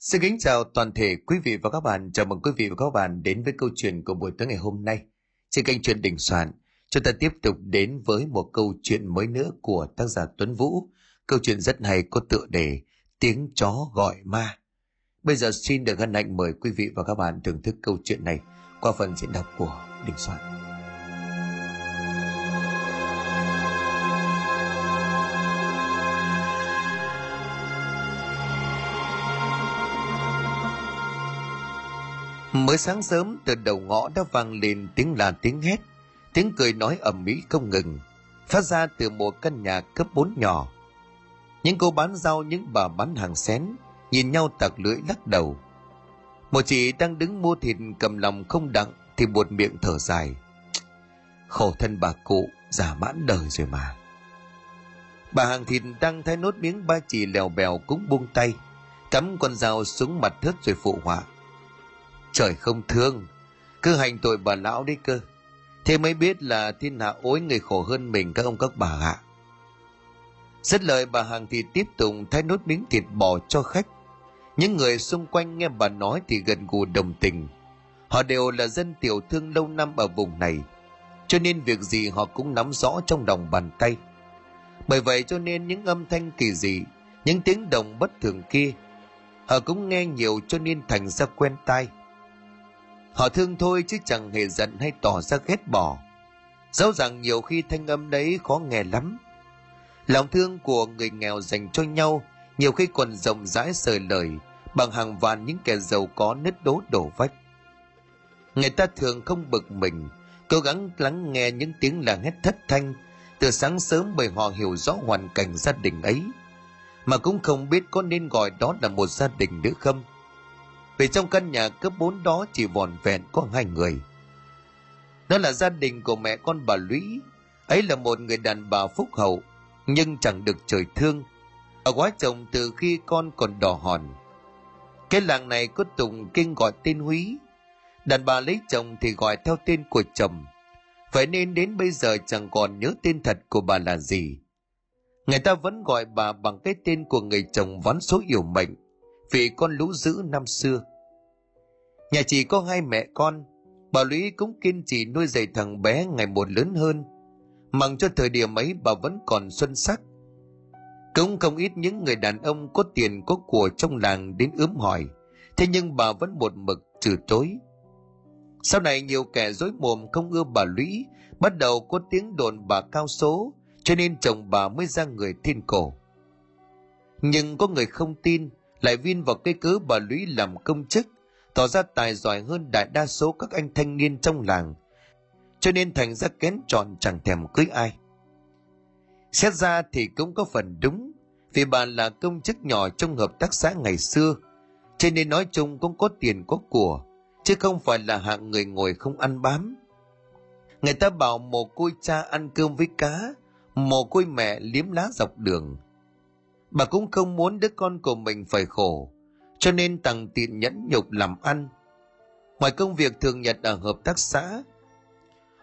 Xin kính chào toàn thể quý vị và các bạn. Chào mừng quý vị và các bạn đến với câu chuyện của buổi tối ngày hôm nay. Trên kênh truyện Đình Soạn, chúng ta tiếp tục đến với một câu chuyện mới nữa của tác giả Tuấn Vũ. Câu chuyện rất hay có tựa đề Tiếng chó gọi ma. Bây giờ xin được hân hạnh mời quý vị và các bạn thưởng thức câu chuyện này qua phần diễn đọc của Đình Soạn. Mới sáng sớm từ đầu ngõ đã vang lên tiếng là tiếng hét, tiếng cười nói ầm mỹ không ngừng, phát ra từ một căn nhà cấp 4 nhỏ. Những cô bán rau, những bà bán hàng xén, nhìn nhau tặc lưỡi lắc đầu. Một chị đang đứng mua thịt cầm lòng không đặng thì buột miệng thở dài. Khổ thân bà cụ, già mãn đời rồi mà. Bà hàng thịt đang thay nốt miếng ba chỉ lèo bèo cũng buông tay, cắm con dao xuống mặt thớt rồi phụ họa Trời không thương, cứ hành tội bà lão đấy cơ. Thế mới biết là thiên hạ ối người khổ hơn mình các ông các bà ạ. Rất lời bà hàng thì tiếp tục thay nốt miếng thịt bò cho khách. Những người xung quanh nghe bà nói thì gần gù đồng tình. Họ đều là dân tiểu thương lâu năm ở vùng này, cho nên việc gì họ cũng nắm rõ trong lòng bàn tay. Bởi vậy cho nên những âm thanh kỳ dị, những tiếng động bất thường kia, họ cũng nghe nhiều cho nên thành ra quen tai – Họ thương thôi chứ chẳng hề giận hay tỏ ra ghét bỏ. Dẫu rằng nhiều khi thanh âm đấy khó nghe lắm. Lòng thương của người nghèo dành cho nhau nhiều khi còn rộng rãi sời lời bằng hàng vạn những kẻ giàu có nứt đố đổ vách. Người ta thường không bực mình, cố gắng lắng nghe những tiếng là hét thất thanh từ sáng sớm bởi họ hiểu rõ hoàn cảnh gia đình ấy, mà cũng không biết có nên gọi đó là một gia đình nữa không vì trong căn nhà cấp 4 đó chỉ vòn vẹn có hai người. Đó là gia đình của mẹ con bà Lũy. Ấy là một người đàn bà phúc hậu, nhưng chẳng được trời thương. Ở quá chồng từ khi con còn đỏ hòn. Cái làng này có tùng kinh gọi tên Húy. Đàn bà lấy chồng thì gọi theo tên của chồng. Vậy nên đến bây giờ chẳng còn nhớ tên thật của bà là gì. Người ta vẫn gọi bà bằng cái tên của người chồng ván số yêu mệnh, vì con lũ dữ năm xưa. Nhà chị có hai mẹ con, bà Lũy cũng kiên trì nuôi dạy thằng bé ngày một lớn hơn. Mặc cho thời điểm ấy bà vẫn còn xuân sắc. Cũng không ít những người đàn ông có tiền có của trong làng đến ướm hỏi, thế nhưng bà vẫn một mực trừ chối. Sau này nhiều kẻ dối mồm không ưa bà Lũy, bắt đầu có tiếng đồn bà cao số, cho nên chồng bà mới ra người thiên cổ. Nhưng có người không tin, lại vin vào cái cớ bà Lũy làm công chức, tỏ ra tài giỏi hơn đại đa số các anh thanh niên trong làng, cho nên thành ra kén chọn chẳng thèm cưới ai. Xét ra thì cũng có phần đúng, vì bà là công chức nhỏ trong hợp tác xã ngày xưa, cho nên nói chung cũng có tiền có của, chứ không phải là hạng người ngồi không ăn bám. Người ta bảo mồ côi cha ăn cơm với cá, mồ côi mẹ liếm lá dọc đường. Bà cũng không muốn đứa con của mình phải khổ, cho nên tằng tiện nhẫn nhục làm ăn. Ngoài công việc thường nhật ở hợp tác xã,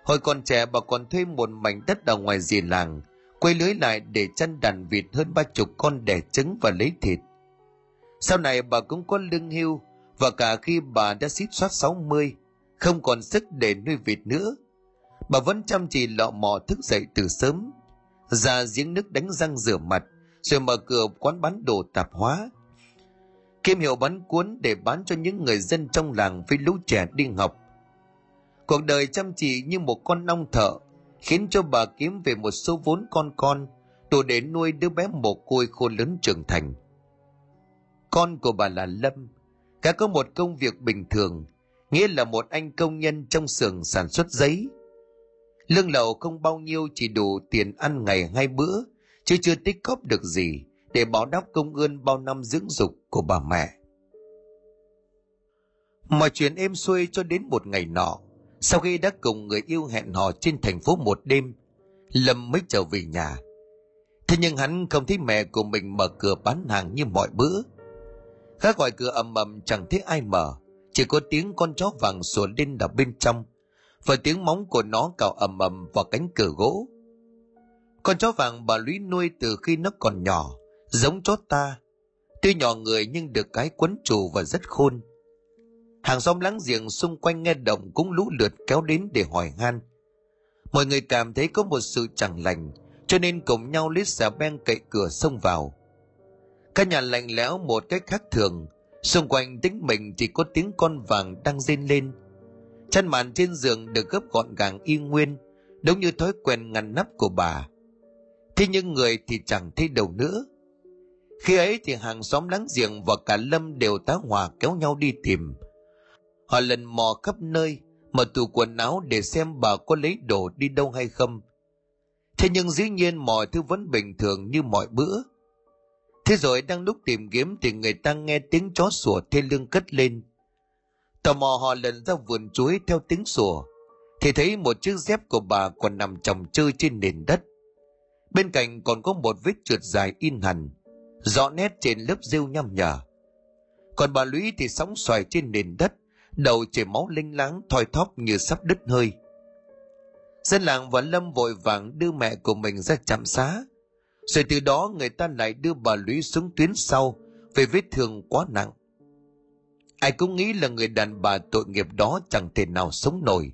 hồi còn trẻ bà còn thuê một mảnh đất ở ngoài rìa làng, quay lưới lại để chăn đàn vịt hơn ba chục con đẻ trứng và lấy thịt. Sau này bà cũng có lương hưu và cả khi bà đã xít soát 60, không còn sức để nuôi vịt nữa. Bà vẫn chăm chỉ lọ mò thức dậy từ sớm, ra giếng nước đánh răng rửa mặt, rồi mở cửa quán bán đồ tạp hóa, Kim Hiệu bán cuốn để bán cho những người dân trong làng với lũ trẻ đi học. Cuộc đời chăm chỉ như một con nong thợ, khiến cho bà kiếm về một số vốn con con, đủ để nuôi đứa bé mồ côi khôn lớn trưởng thành. Con của bà là Lâm, cả có một công việc bình thường, nghĩa là một anh công nhân trong xưởng sản xuất giấy. Lương lậu không bao nhiêu chỉ đủ tiền ăn ngày hai bữa, chứ chưa tích cóp được gì để báo đáp công ơn bao năm dưỡng dục của bà mẹ. Mọi chuyện êm xuôi cho đến một ngày nọ, sau khi đã cùng người yêu hẹn hò trên thành phố một đêm, Lâm mới trở về nhà. Thế nhưng hắn không thấy mẹ của mình mở cửa bán hàng như mọi bữa. Khác gọi cửa ầm ầm chẳng thấy ai mở, chỉ có tiếng con chó vàng sủa lên ở bên trong, và tiếng móng của nó cào ầm ầm vào cánh cửa gỗ. Con chó vàng bà Lũy nuôi từ khi nó còn nhỏ, giống chó ta. Tuy nhỏ người nhưng được cái quấn trù và rất khôn. Hàng xóm láng giềng xung quanh nghe động cũng lũ lượt kéo đến để hỏi han. Mọi người cảm thấy có một sự chẳng lành, cho nên cùng nhau lít xà beng cậy cửa xông vào. Các nhà lạnh lẽo một cách khác thường, xung quanh tính mình chỉ có tiếng con vàng đang rên lên. Chăn màn trên giường được gấp gọn gàng y nguyên, đúng như thói quen ngăn nắp của bà. Thế nhưng người thì chẳng thấy đầu nữa. Khi ấy thì hàng xóm láng giềng và cả Lâm đều tá hòa kéo nhau đi tìm. Họ lần mò khắp nơi, mở tủ quần áo để xem bà có lấy đồ đi đâu hay không. Thế nhưng dĩ nhiên mọi thứ vẫn bình thường như mọi bữa. Thế rồi đang lúc tìm kiếm thì người ta nghe tiếng chó sủa thê lương cất lên. Tò mò họ lần ra vườn chuối theo tiếng sủa, thì thấy một chiếc dép của bà còn nằm chồng chơi trên nền đất. Bên cạnh còn có một vết trượt dài in hẳn, rõ nét trên lớp rêu nhăm nhở. Còn bà Lũy thì sóng xoài trên nền đất, đầu chảy máu linh láng thoi thóp như sắp đứt hơi. Dân làng và Lâm vội vàng đưa mẹ của mình ra chạm xá. Rồi từ đó người ta lại đưa bà Lũy xuống tuyến sau về vết thương quá nặng. Ai cũng nghĩ là người đàn bà tội nghiệp đó chẳng thể nào sống nổi.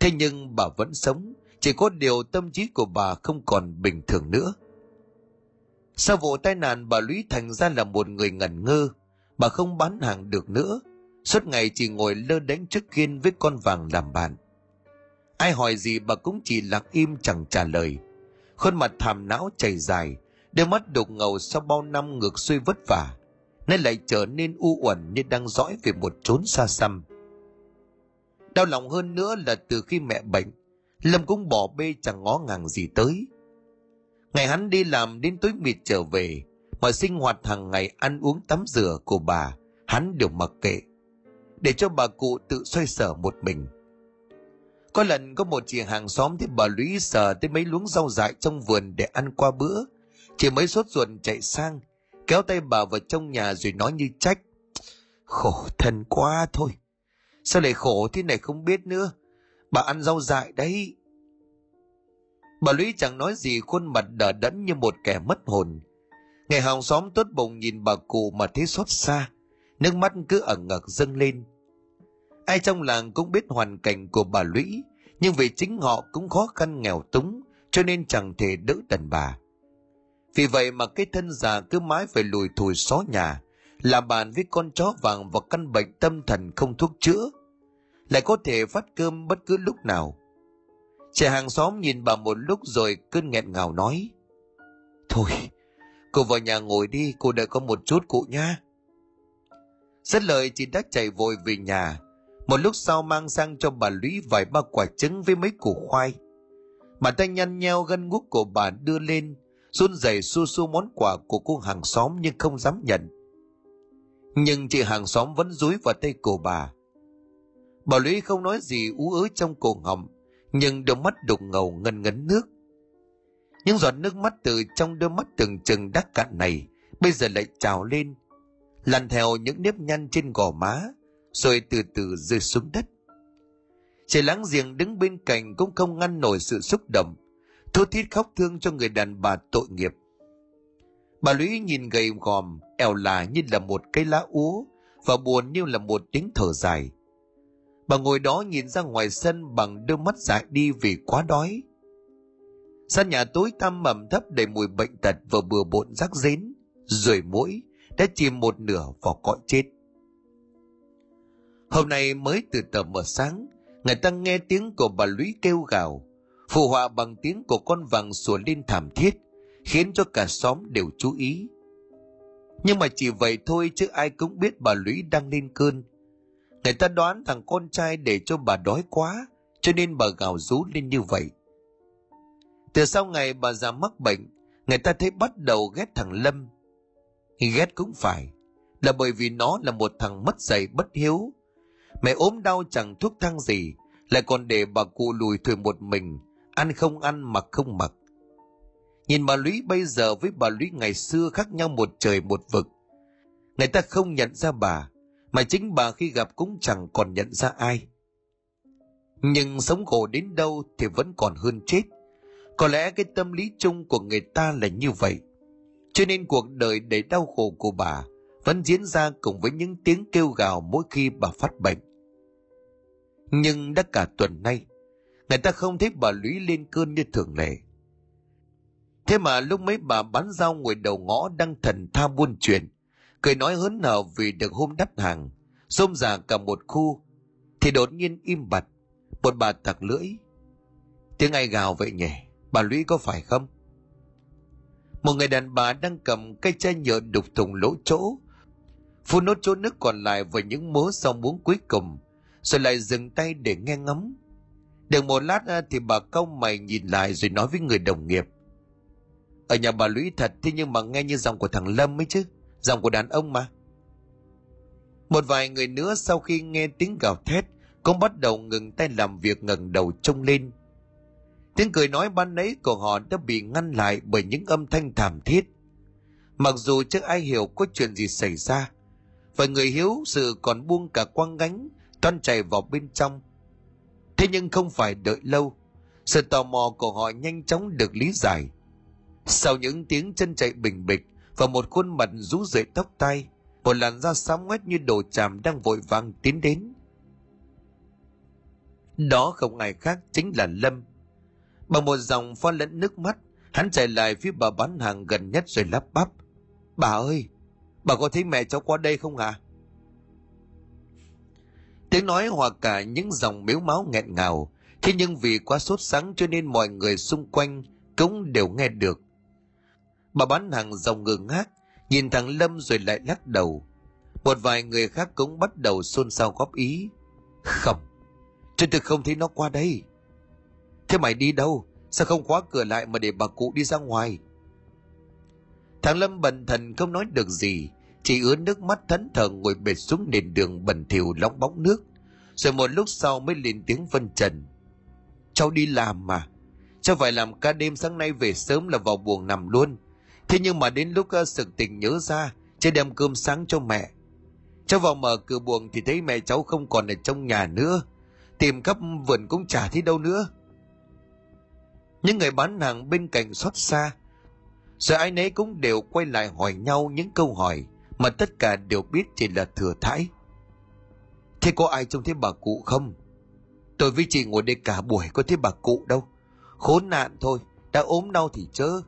Thế nhưng bà vẫn sống, chỉ có điều tâm trí của bà không còn bình thường nữa. Sau vụ tai nạn bà Lũy thành ra là một người ngẩn ngơ, bà không bán hàng được nữa, suốt ngày chỉ ngồi lơ đánh trước khiên với con vàng làm bạn. Ai hỏi gì bà cũng chỉ lặng im chẳng trả lời. Khuôn mặt thảm não chảy dài, đôi mắt đục ngầu sau bao năm ngược xuôi vất vả, nên lại trở nên u uẩn như đang dõi về một chốn xa xăm. Đau lòng hơn nữa là từ khi mẹ bệnh, Lâm cũng bỏ bê chẳng ngó ngàng gì tới. Ngày hắn đi làm đến tối mịt trở về, mọi sinh hoạt hàng ngày ăn uống tắm rửa của bà, hắn đều mặc kệ, để cho bà cụ tự xoay sở một mình. Có lần có một chị hàng xóm thấy bà Lũy sờ tới mấy luống rau dại trong vườn để ăn qua bữa. Chị mới sốt ruột chạy sang, kéo tay bà vào trong nhà rồi nói như trách. Khổ thân quá thôi. Sao lại khổ thế này không biết nữa. Bà ăn rau dại đấy. Bà Lũy chẳng nói gì khuôn mặt đờ đẫn như một kẻ mất hồn. Ngày hàng xóm tốt bụng nhìn bà cụ mà thấy xót xa. Nước mắt cứ ẩn ngực dâng lên. Ai trong làng cũng biết hoàn cảnh của bà Lũy, nhưng vì chính họ cũng khó khăn nghèo túng, cho nên chẳng thể đỡ đần bà. Vì vậy mà cái thân già cứ mãi phải lùi thùi xó nhà, là bàn với con chó vàng và căn bệnh tâm thần không thuốc chữa, lại có thể phát cơm bất cứ lúc nào. Trẻ hàng xóm nhìn bà một lúc rồi cơn nghẹn ngào nói, Thôi, cô vào nhà ngồi đi, cô đợi có một chút cụ nha. Rất lời chị đã chạy vội về nhà, một lúc sau mang sang cho bà Lũy vài ba quả trứng với mấy củ khoai. Bàn tay nhăn nheo gân guốc của bà đưa lên, run rẩy su su món quà của cô hàng xóm nhưng không dám nhận. Nhưng chị hàng xóm vẫn dúi vào tay của bà. Bà Lũy không nói gì ú ớ trong cổ họng, nhưng đôi mắt đục ngầu ngân ngấn nước. Những giọt nước mắt từ trong đôi mắt từng chừng đắc cạn này bây giờ lại trào lên, lăn theo những nếp nhăn trên gò má, rồi từ từ rơi xuống đất. chị láng giềng đứng bên cạnh cũng không ngăn nổi sự xúc động, thô thiết khóc thương cho người đàn bà tội nghiệp. Bà Lũy nhìn gầy gòm, eo là như là một cây lá úa, và buồn như là một tiếng thở dài. Bà ngồi đó nhìn ra ngoài sân bằng đôi mắt dại đi vì quá đói. Sân nhà tối tăm mầm thấp đầy mùi bệnh tật và bừa bộn rác rến, rồi mũi đã chìm một nửa vào cõi chết. Hôm nay mới từ tờ mờ sáng, người ta nghe tiếng của bà Lũy kêu gào, phù họa bằng tiếng của con vàng sủa lên thảm thiết, khiến cho cả xóm đều chú ý. Nhưng mà chỉ vậy thôi chứ ai cũng biết bà Lũy đang lên cơn. Người ta đoán thằng con trai để cho bà đói quá, cho nên bà gào rú lên như vậy. Từ sau ngày bà già mắc bệnh, người ta thấy bắt đầu ghét thằng Lâm. Ghét cũng phải, là bởi vì nó là một thằng mất dạy bất hiếu, Mẹ ốm đau chẳng thuốc thang gì, lại còn để bà cụ lùi thủi một mình, ăn không ăn mặc không mặc. Nhìn bà Lũy bây giờ với bà Lũy ngày xưa khác nhau một trời một vực. Người ta không nhận ra bà, mà chính bà khi gặp cũng chẳng còn nhận ra ai. Nhưng sống khổ đến đâu thì vẫn còn hơn chết. Có lẽ cái tâm lý chung của người ta là như vậy. cho nên cuộc đời đầy đau khổ của bà vẫn diễn ra cùng với những tiếng kêu gào mỗi khi bà phát bệnh. Nhưng đã cả tuần nay, người ta không thấy bà lũy lên cơn như thường lệ. Thế mà lúc mấy bà bán rau ngồi đầu ngõ đang thần tha buôn chuyện, cười nói hớn hở vì được hôm đắp hàng, xôm già cả một khu, thì đột nhiên im bặt, một bà tặc lưỡi. Tiếng ai gào vậy nhỉ? Bà lũy có phải không? Một người đàn bà đang cầm cây chai nhựa đục thùng lỗ chỗ, phun nốt chỗ nước còn lại vào những mớ sau muống cuối cùng, rồi lại dừng tay để nghe ngắm. Được một lát à, thì bà câu mày nhìn lại rồi nói với người đồng nghiệp. Ở nhà bà Lũy thật thế nhưng mà nghe như giọng của thằng Lâm ấy chứ, giọng của đàn ông mà. Một vài người nữa sau khi nghe tiếng gào thét cũng bắt đầu ngừng tay làm việc ngẩng đầu trông lên. Tiếng cười nói ban nấy của họ đã bị ngăn lại bởi những âm thanh thảm thiết. Mặc dù chưa ai hiểu có chuyện gì xảy ra, và người hiếu sự còn buông cả quang gánh toan chạy vào bên trong thế nhưng không phải đợi lâu sự tò mò của họ nhanh chóng được lý giải sau những tiếng chân chạy bình bịch và một khuôn mặt rũ rượi tóc tai một làn da xám ngoét như đồ chàm đang vội vàng tiến đến đó không ai khác chính là lâm bằng một dòng pha lẫn nước mắt hắn chạy lại phía bà bán hàng gần nhất rồi lắp bắp bà ơi bà có thấy mẹ cháu qua đây không ạ à? Tiếng nói hòa cả những dòng miếu máu nghẹn ngào, thế nhưng vì quá sốt sắng cho nên mọi người xung quanh cũng đều nghe được. Bà bán hàng dòng ngơ ngác, nhìn thằng Lâm rồi lại lắc đầu. Một vài người khác cũng bắt đầu xôn xao góp ý. Không, trên thực không thấy nó qua đây. Thế mày đi đâu? Sao không khóa cửa lại mà để bà cụ đi ra ngoài? Thằng Lâm bần thần không nói được gì, chỉ ứa nước mắt thẫn thờ ngồi bệt xuống nền đường bẩn thỉu lóng bóng nước rồi một lúc sau mới lên tiếng phân trần cháu đi làm mà cháu phải làm ca đêm sáng nay về sớm là vào buồng nằm luôn thế nhưng mà đến lúc ờ, sự sực tỉnh nhớ ra chưa đem cơm sáng cho mẹ cháu vào mở cửa buồng thì thấy mẹ cháu không còn ở trong nhà nữa tìm khắp vườn cũng chả thấy đâu nữa những người bán hàng bên cạnh xót xa rồi ai nấy cũng đều quay lại hỏi nhau những câu hỏi mà tất cả đều biết chỉ là thừa thãi. Thế có ai trông thấy bà cụ không? Tôi với chị ngồi đây cả buổi có thấy bà cụ đâu. Khốn nạn thôi, đã ốm đau thì chớ.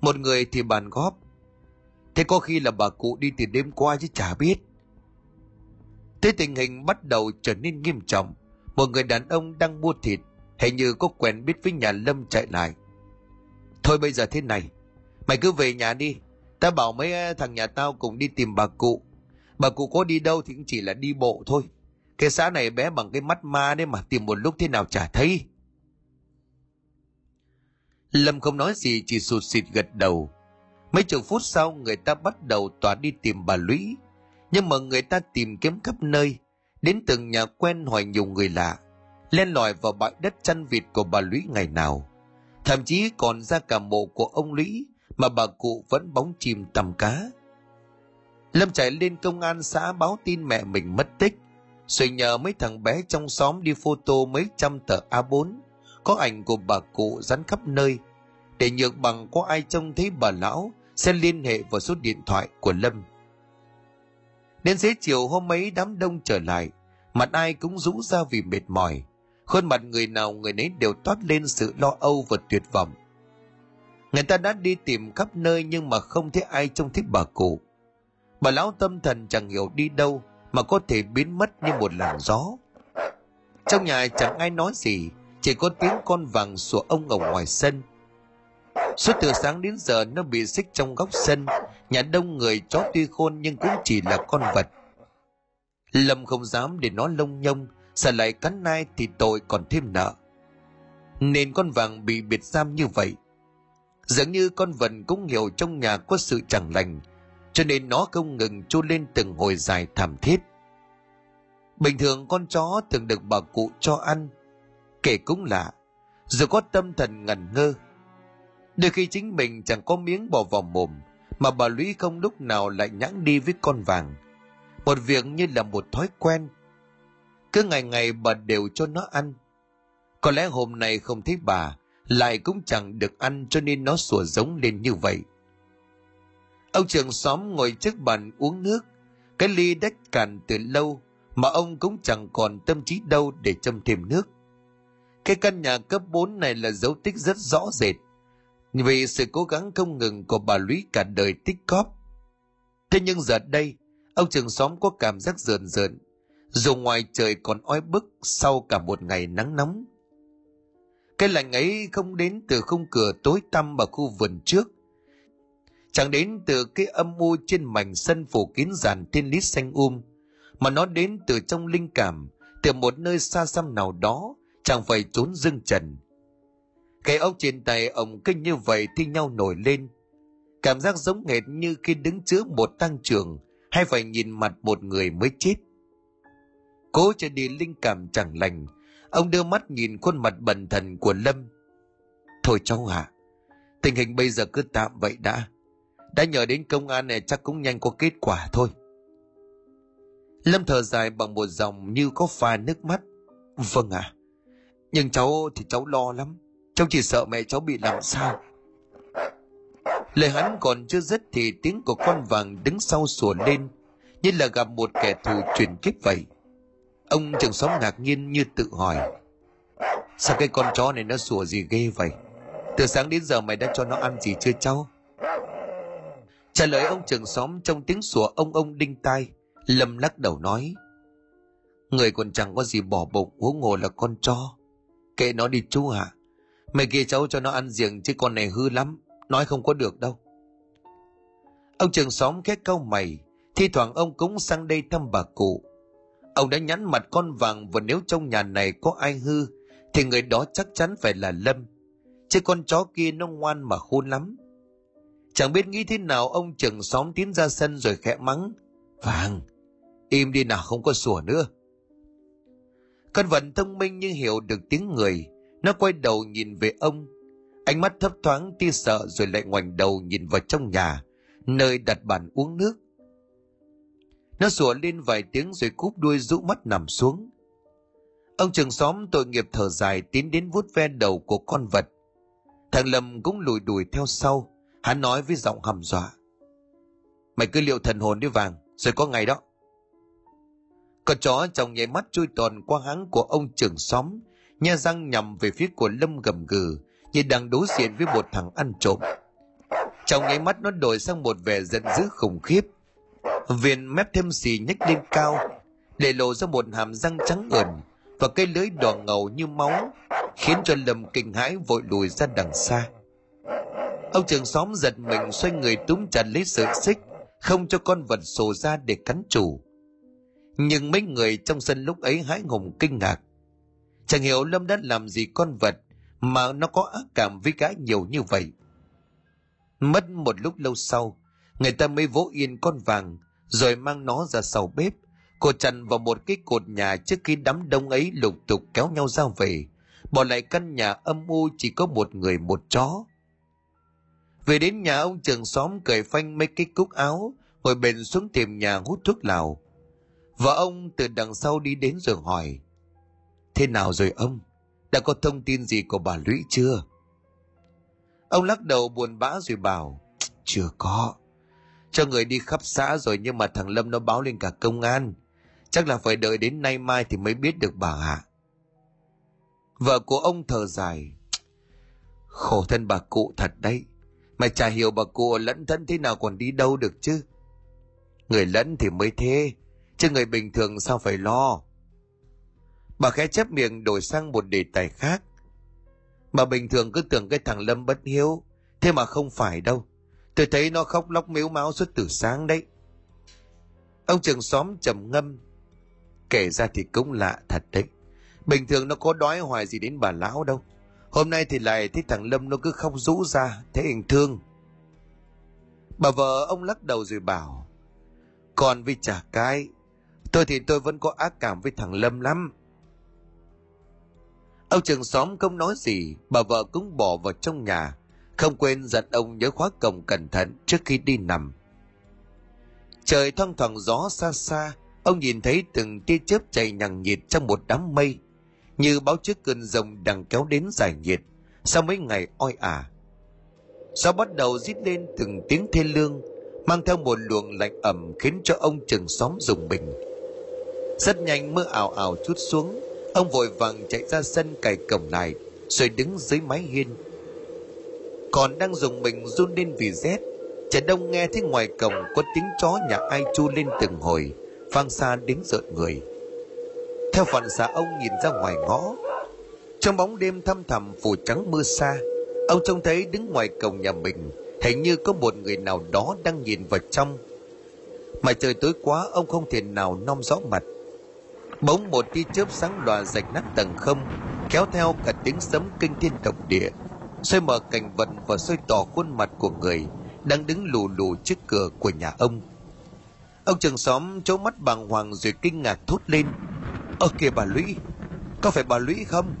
Một người thì bàn góp. Thế có khi là bà cụ đi từ đêm qua chứ chả biết. Thế tình hình bắt đầu trở nên nghiêm trọng. Một người đàn ông đang mua thịt, hình như có quen biết với nhà Lâm chạy lại. Thôi bây giờ thế này, mày cứ về nhà đi, Ta bảo mấy à, thằng nhà tao cùng đi tìm bà cụ. Bà cụ có đi đâu thì cũng chỉ là đi bộ thôi. Cái xã này bé bằng cái mắt ma đấy mà tìm một lúc thế nào chả thấy. Lâm không nói gì chỉ sụt xịt gật đầu. Mấy chục phút sau người ta bắt đầu tỏa đi tìm bà Lũy. Nhưng mà người ta tìm kiếm khắp nơi, đến từng nhà quen hỏi nhiều người lạ, len lỏi vào bãi đất chăn vịt của bà Lũy ngày nào. Thậm chí còn ra cả mộ của ông Lũy mà bà cụ vẫn bóng chìm tầm cá. Lâm chạy lên công an xã báo tin mẹ mình mất tích, rồi nhờ mấy thằng bé trong xóm đi photo mấy trăm tờ A4, có ảnh của bà cụ dán khắp nơi, để nhược bằng có ai trông thấy bà lão sẽ liên hệ vào số điện thoại của Lâm. Đến xế chiều hôm ấy đám đông trở lại, mặt ai cũng rũ ra vì mệt mỏi, khuôn mặt người nào người nấy đều toát lên sự lo âu và tuyệt vọng. Người ta đã đi tìm khắp nơi nhưng mà không thấy ai trông thấy bà cụ. Bà lão tâm thần chẳng hiểu đi đâu mà có thể biến mất như một làn gió. Trong nhà chẳng ai nói gì, chỉ có tiếng con vàng sủa ông ở ngoài sân. Suốt từ sáng đến giờ nó bị xích trong góc sân, nhà đông người chó tuy khôn nhưng cũng chỉ là con vật. Lâm không dám để nó lông nhông, sợ lại cắn nai thì tội còn thêm nợ. Nên con vàng bị biệt giam như vậy, Dường như con vật cũng hiểu trong nhà có sự chẳng lành, cho nên nó không ngừng chu lên từng hồi dài thảm thiết. Bình thường con chó thường được bà cụ cho ăn, kể cũng lạ, dù có tâm thần ngẩn ngơ. Đôi khi chính mình chẳng có miếng bỏ vào mồm, mà bà Lũy không lúc nào lại nhãng đi với con vàng. Một việc như là một thói quen. Cứ ngày ngày bà đều cho nó ăn. Có lẽ hôm nay không thấy bà, lại cũng chẳng được ăn cho nên nó sủa giống lên như vậy. Ông trưởng xóm ngồi trước bàn uống nước, cái ly đách cạn từ lâu mà ông cũng chẳng còn tâm trí đâu để châm thêm nước. Cái căn nhà cấp 4 này là dấu tích rất rõ rệt vì sự cố gắng không ngừng của bà Lũy cả đời tích cóp. Thế nhưng giờ đây, ông trưởng xóm có cảm giác rờn rợn, dù ngoài trời còn oi bức sau cả một ngày nắng nóng. Cái lạnh ấy không đến từ khung cửa tối tăm ở khu vườn trước, chẳng đến từ cái âm u trên mảnh sân phủ kín giàn thiên lý xanh um, mà nó đến từ trong linh cảm, từ một nơi xa xăm nào đó, chẳng phải trốn dưng trần. Cái ốc trên tay ông kinh như vậy thi nhau nổi lên, cảm giác giống hệt như khi đứng trước một tăng trường hay phải nhìn mặt một người mới chết. Cố cho đi linh cảm chẳng lành, ông đưa mắt nhìn khuôn mặt bần thần của Lâm. Thôi cháu hả, tình hình bây giờ cứ tạm vậy đã. Đã nhờ đến công an này chắc cũng nhanh có kết quả thôi. Lâm thở dài bằng một dòng như có pha nước mắt. Vâng ạ. À, nhưng cháu thì cháu lo lắm. Cháu chỉ sợ mẹ cháu bị làm sao. Lời hắn còn chưa dứt thì tiếng của con vàng đứng sau sủa lên, như là gặp một kẻ thù truyền kiếp vậy. Ông trưởng xóm ngạc nhiên như tự hỏi, Sao cái con chó này nó sủa gì ghê vậy Từ sáng đến giờ mày đã cho nó ăn gì chưa cháu Trả lời ông trưởng xóm trong tiếng sủa ông ông đinh tai Lâm lắc đầu nói, Người còn chẳng có gì bỏ bụng, huống hồ là con chó Kệ nó đi chú hả Mày kia cháu cho nó ăn riêng chứ con này hư lắm Nói không có được đâu Ông trưởng xóm khét câu mày Thi thoảng ông cũng sang đây thăm bà cụ Ông đã nhắn mặt con vàng và nếu trong nhà này có ai hư thì người đó chắc chắn phải là Lâm. Chứ con chó kia nó ngoan mà khôn lắm. Chẳng biết nghĩ thế nào ông trưởng xóm tiến ra sân rồi khẽ mắng. Vàng, im đi nào không có sủa nữa. Con vật thông minh như hiểu được tiếng người, nó quay đầu nhìn về ông. Ánh mắt thấp thoáng tia sợ rồi lại ngoảnh đầu nhìn vào trong nhà, nơi đặt bàn uống nước. Nó sủa lên vài tiếng rồi cúp đuôi rũ mắt nằm xuống. Ông trường xóm tội nghiệp thở dài tiến đến vuốt ve đầu của con vật. Thằng Lâm cũng lùi đùi theo sau. Hắn nói với giọng hầm dọa. Mày cứ liệu thần hồn đi vàng, rồi có ngày đó. Con chó trong nháy mắt chui toàn qua háng của ông trưởng xóm, nha răng nhằm về phía của Lâm gầm gừ, như đang đối diện với một thằng ăn trộm. Trong nháy mắt nó đổi sang một vẻ giận dữ khủng khiếp, Viền mép thêm xì nhếch lên cao, để lộ ra một hàm răng trắng ẩn và cây lưới đỏ ngầu như máu, khiến cho Lâm kinh hãi vội lùi ra đằng xa. Ông trưởng xóm giật mình xoay người túm chặt lấy sợi xích, không cho con vật sổ ra để cắn chủ. Nhưng mấy người trong sân lúc ấy hãi hùng kinh ngạc. Chẳng hiểu Lâm đã làm gì con vật mà nó có ác cảm với gã nhiều như vậy. Mất một lúc lâu sau, người ta mới vỗ yên con vàng rồi mang nó ra sau bếp cột chặn vào một cái cột nhà trước khi đám đông ấy lục tục kéo nhau ra về bỏ lại căn nhà âm u chỉ có một người một chó về đến nhà ông trường xóm cởi phanh mấy cái cúc áo ngồi bền xuống tìm nhà hút thuốc lào và ông từ đằng sau đi đến rồi hỏi, thế nào rồi ông đã có thông tin gì của bà lũy chưa ông lắc đầu buồn bã rồi bảo, chưa có cho người đi khắp xã rồi nhưng mà thằng Lâm nó báo lên cả công an. Chắc là phải đợi đến nay mai thì mới biết được bà hạ. Vợ của ông thở dài. Khổ thân bà cụ thật đấy. Mày chả hiểu bà cụ lẫn thân thế nào còn đi đâu được chứ. Người lẫn thì mới thế. Chứ người bình thường sao phải lo. Bà khẽ chép miệng đổi sang một đề tài khác. Bà bình thường cứ tưởng cái thằng Lâm bất hiếu. Thế mà không phải đâu. Tôi thấy nó khóc lóc miếu máu suốt từ sáng đấy. Ông trường xóm trầm ngâm. Kể ra thì cũng lạ thật đấy. Bình thường nó có đói hoài gì đến bà lão đâu. Hôm nay thì lại thấy thằng Lâm nó cứ khóc rũ ra, thế hình thương. Bà vợ ông lắc đầu rồi bảo. Còn vì trả cái, tôi thì tôi vẫn có ác cảm với thằng Lâm lắm. Ông trường xóm không nói gì, bà vợ cũng bỏ vào trong nhà, không quên dặn ông nhớ khóa cổng cẩn thận trước khi đi nằm. Trời thoang thoảng gió xa xa, ông nhìn thấy từng tia chớp chạy nhằng nhịt trong một đám mây, như báo trước cơn rồng đang kéo đến giải nhiệt sau mấy ngày oi ả. Gió bắt đầu rít lên từng tiếng thê lương, mang theo một luồng lạnh ẩm khiến cho ông trưởng xóm dùng mình rất nhanh mưa ảo ảo chút xuống. Ông vội vàng chạy ra sân cài cổng lại rồi đứng dưới mái hiên. Còn đang dùng mình run lên vì rét, Trần đông nghe thấy ngoài cổng có tiếng chó nhà ai chu lên từng hồi, vang xa đến rợn người. Theo phản xạ, ông nhìn ra ngoài ngõ. Trong bóng đêm thăm thẳm phủ trắng mưa xa, ông trông thấy đứng ngoài cổng nhà mình, hình như có một người nào đó đang nhìn vào trong. Mà trời tối quá, ông không thể nào nom rõ mặt bỗng một tia chớp sáng lòa rạch nát tầng không, kéo theo cả tiếng sấm kinh thiên động địa. Xoay mở cảnh vật và xoay tỏ khuôn mặt của người đang đứng lù lù trước cửa của nhà ông. Ông trường xóm trố mắt bàng hoàng rồi kinh ngạc thốt lên. Ơ kìa bà lũy, có phải bà lũy không?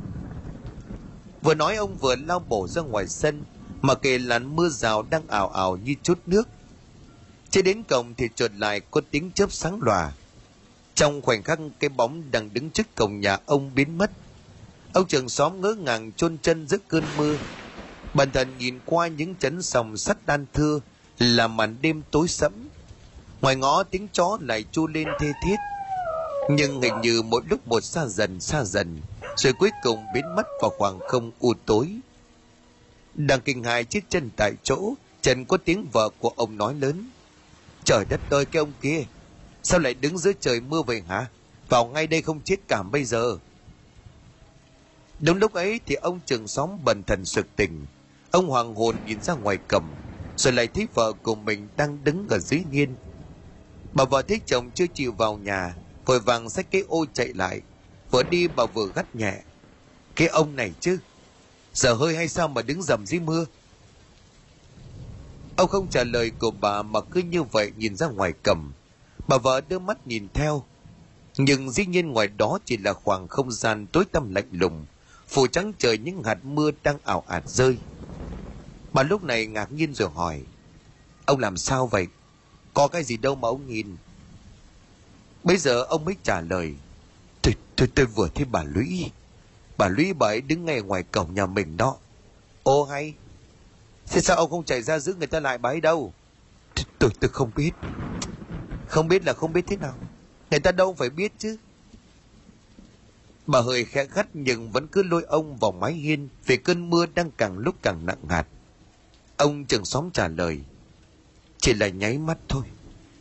Vừa nói ông vừa lao bổ ra ngoài sân, mà kề làn mưa rào đang ảo ảo như chút nước. Chưa đến cổng thì chuột lại có tiếng chớp sáng lòa trong khoảnh khắc cái bóng đang đứng trước cổng nhà ông biến mất, ông trường xóm ngỡ ngàng chôn chân giữa cơn mưa. Bản thân nhìn qua những chấn sòng sắt đan thưa là màn đêm tối sẫm. Ngoài ngõ, tiếng chó lại chu lên thê thiết. Nhưng hình như mỗi lúc một xa dần xa dần rồi cuối cùng biến mất vào khoảng không u tối. Đang kinh hài chiếc chân tại chỗ trần có tiếng vợ của ông nói lớn, trời đất ơi, cái ông kia sao lại đứng dưới trời mưa vậy hả? Vào ngay đây không chết cảm bây giờ. Đúng lúc ấy thì ông trường xóm bần thần sực tỉnh. Ông hoàng hồn nhìn ra ngoài cầm, rồi lại thấy vợ của mình đang đứng ở dưới nghiên. Bà vợ thấy chồng chưa chịu vào nhà, vội vàng xách cái ô chạy lại. Vừa đi, bà vừa gắt nhẹ. Cái ông này chứ? Giờ hơi hay sao mà đứng dầm dưới mưa? Ông không trả lời của bà mà cứ như vậy nhìn ra ngoài cầm bà vợ đưa mắt nhìn theo. Nhưng dĩ nhiên ngoài đó chỉ là khoảng không gian tối tăm lạnh lùng phủ trắng trời những hạt mưa đang ảo ạt rơi. Bà lúc này ngạc nhiên rồi hỏi ông làm sao vậy? Có cái gì đâu mà ông nhìn. Bây giờ ông mới trả lời tôi tôi tôi vừa thấy bà lũy. Bà lũy bà ấy đứng ngay ngoài cổng nhà mình đó. Ô hay thế sao ông không chạy ra giữ người ta lại bà ấy đâu? Tôi tôi, tôi không biết không biết là không biết thế nào. Người ta đâu phải biết chứ. Bà hơi khẽ gắt nhưng vẫn cứ lôi ông vào mái hiên vì cơn mưa đang càng lúc càng nặng hạt. Ông trưởng xóm trả lời, chỉ là nháy mắt thôi.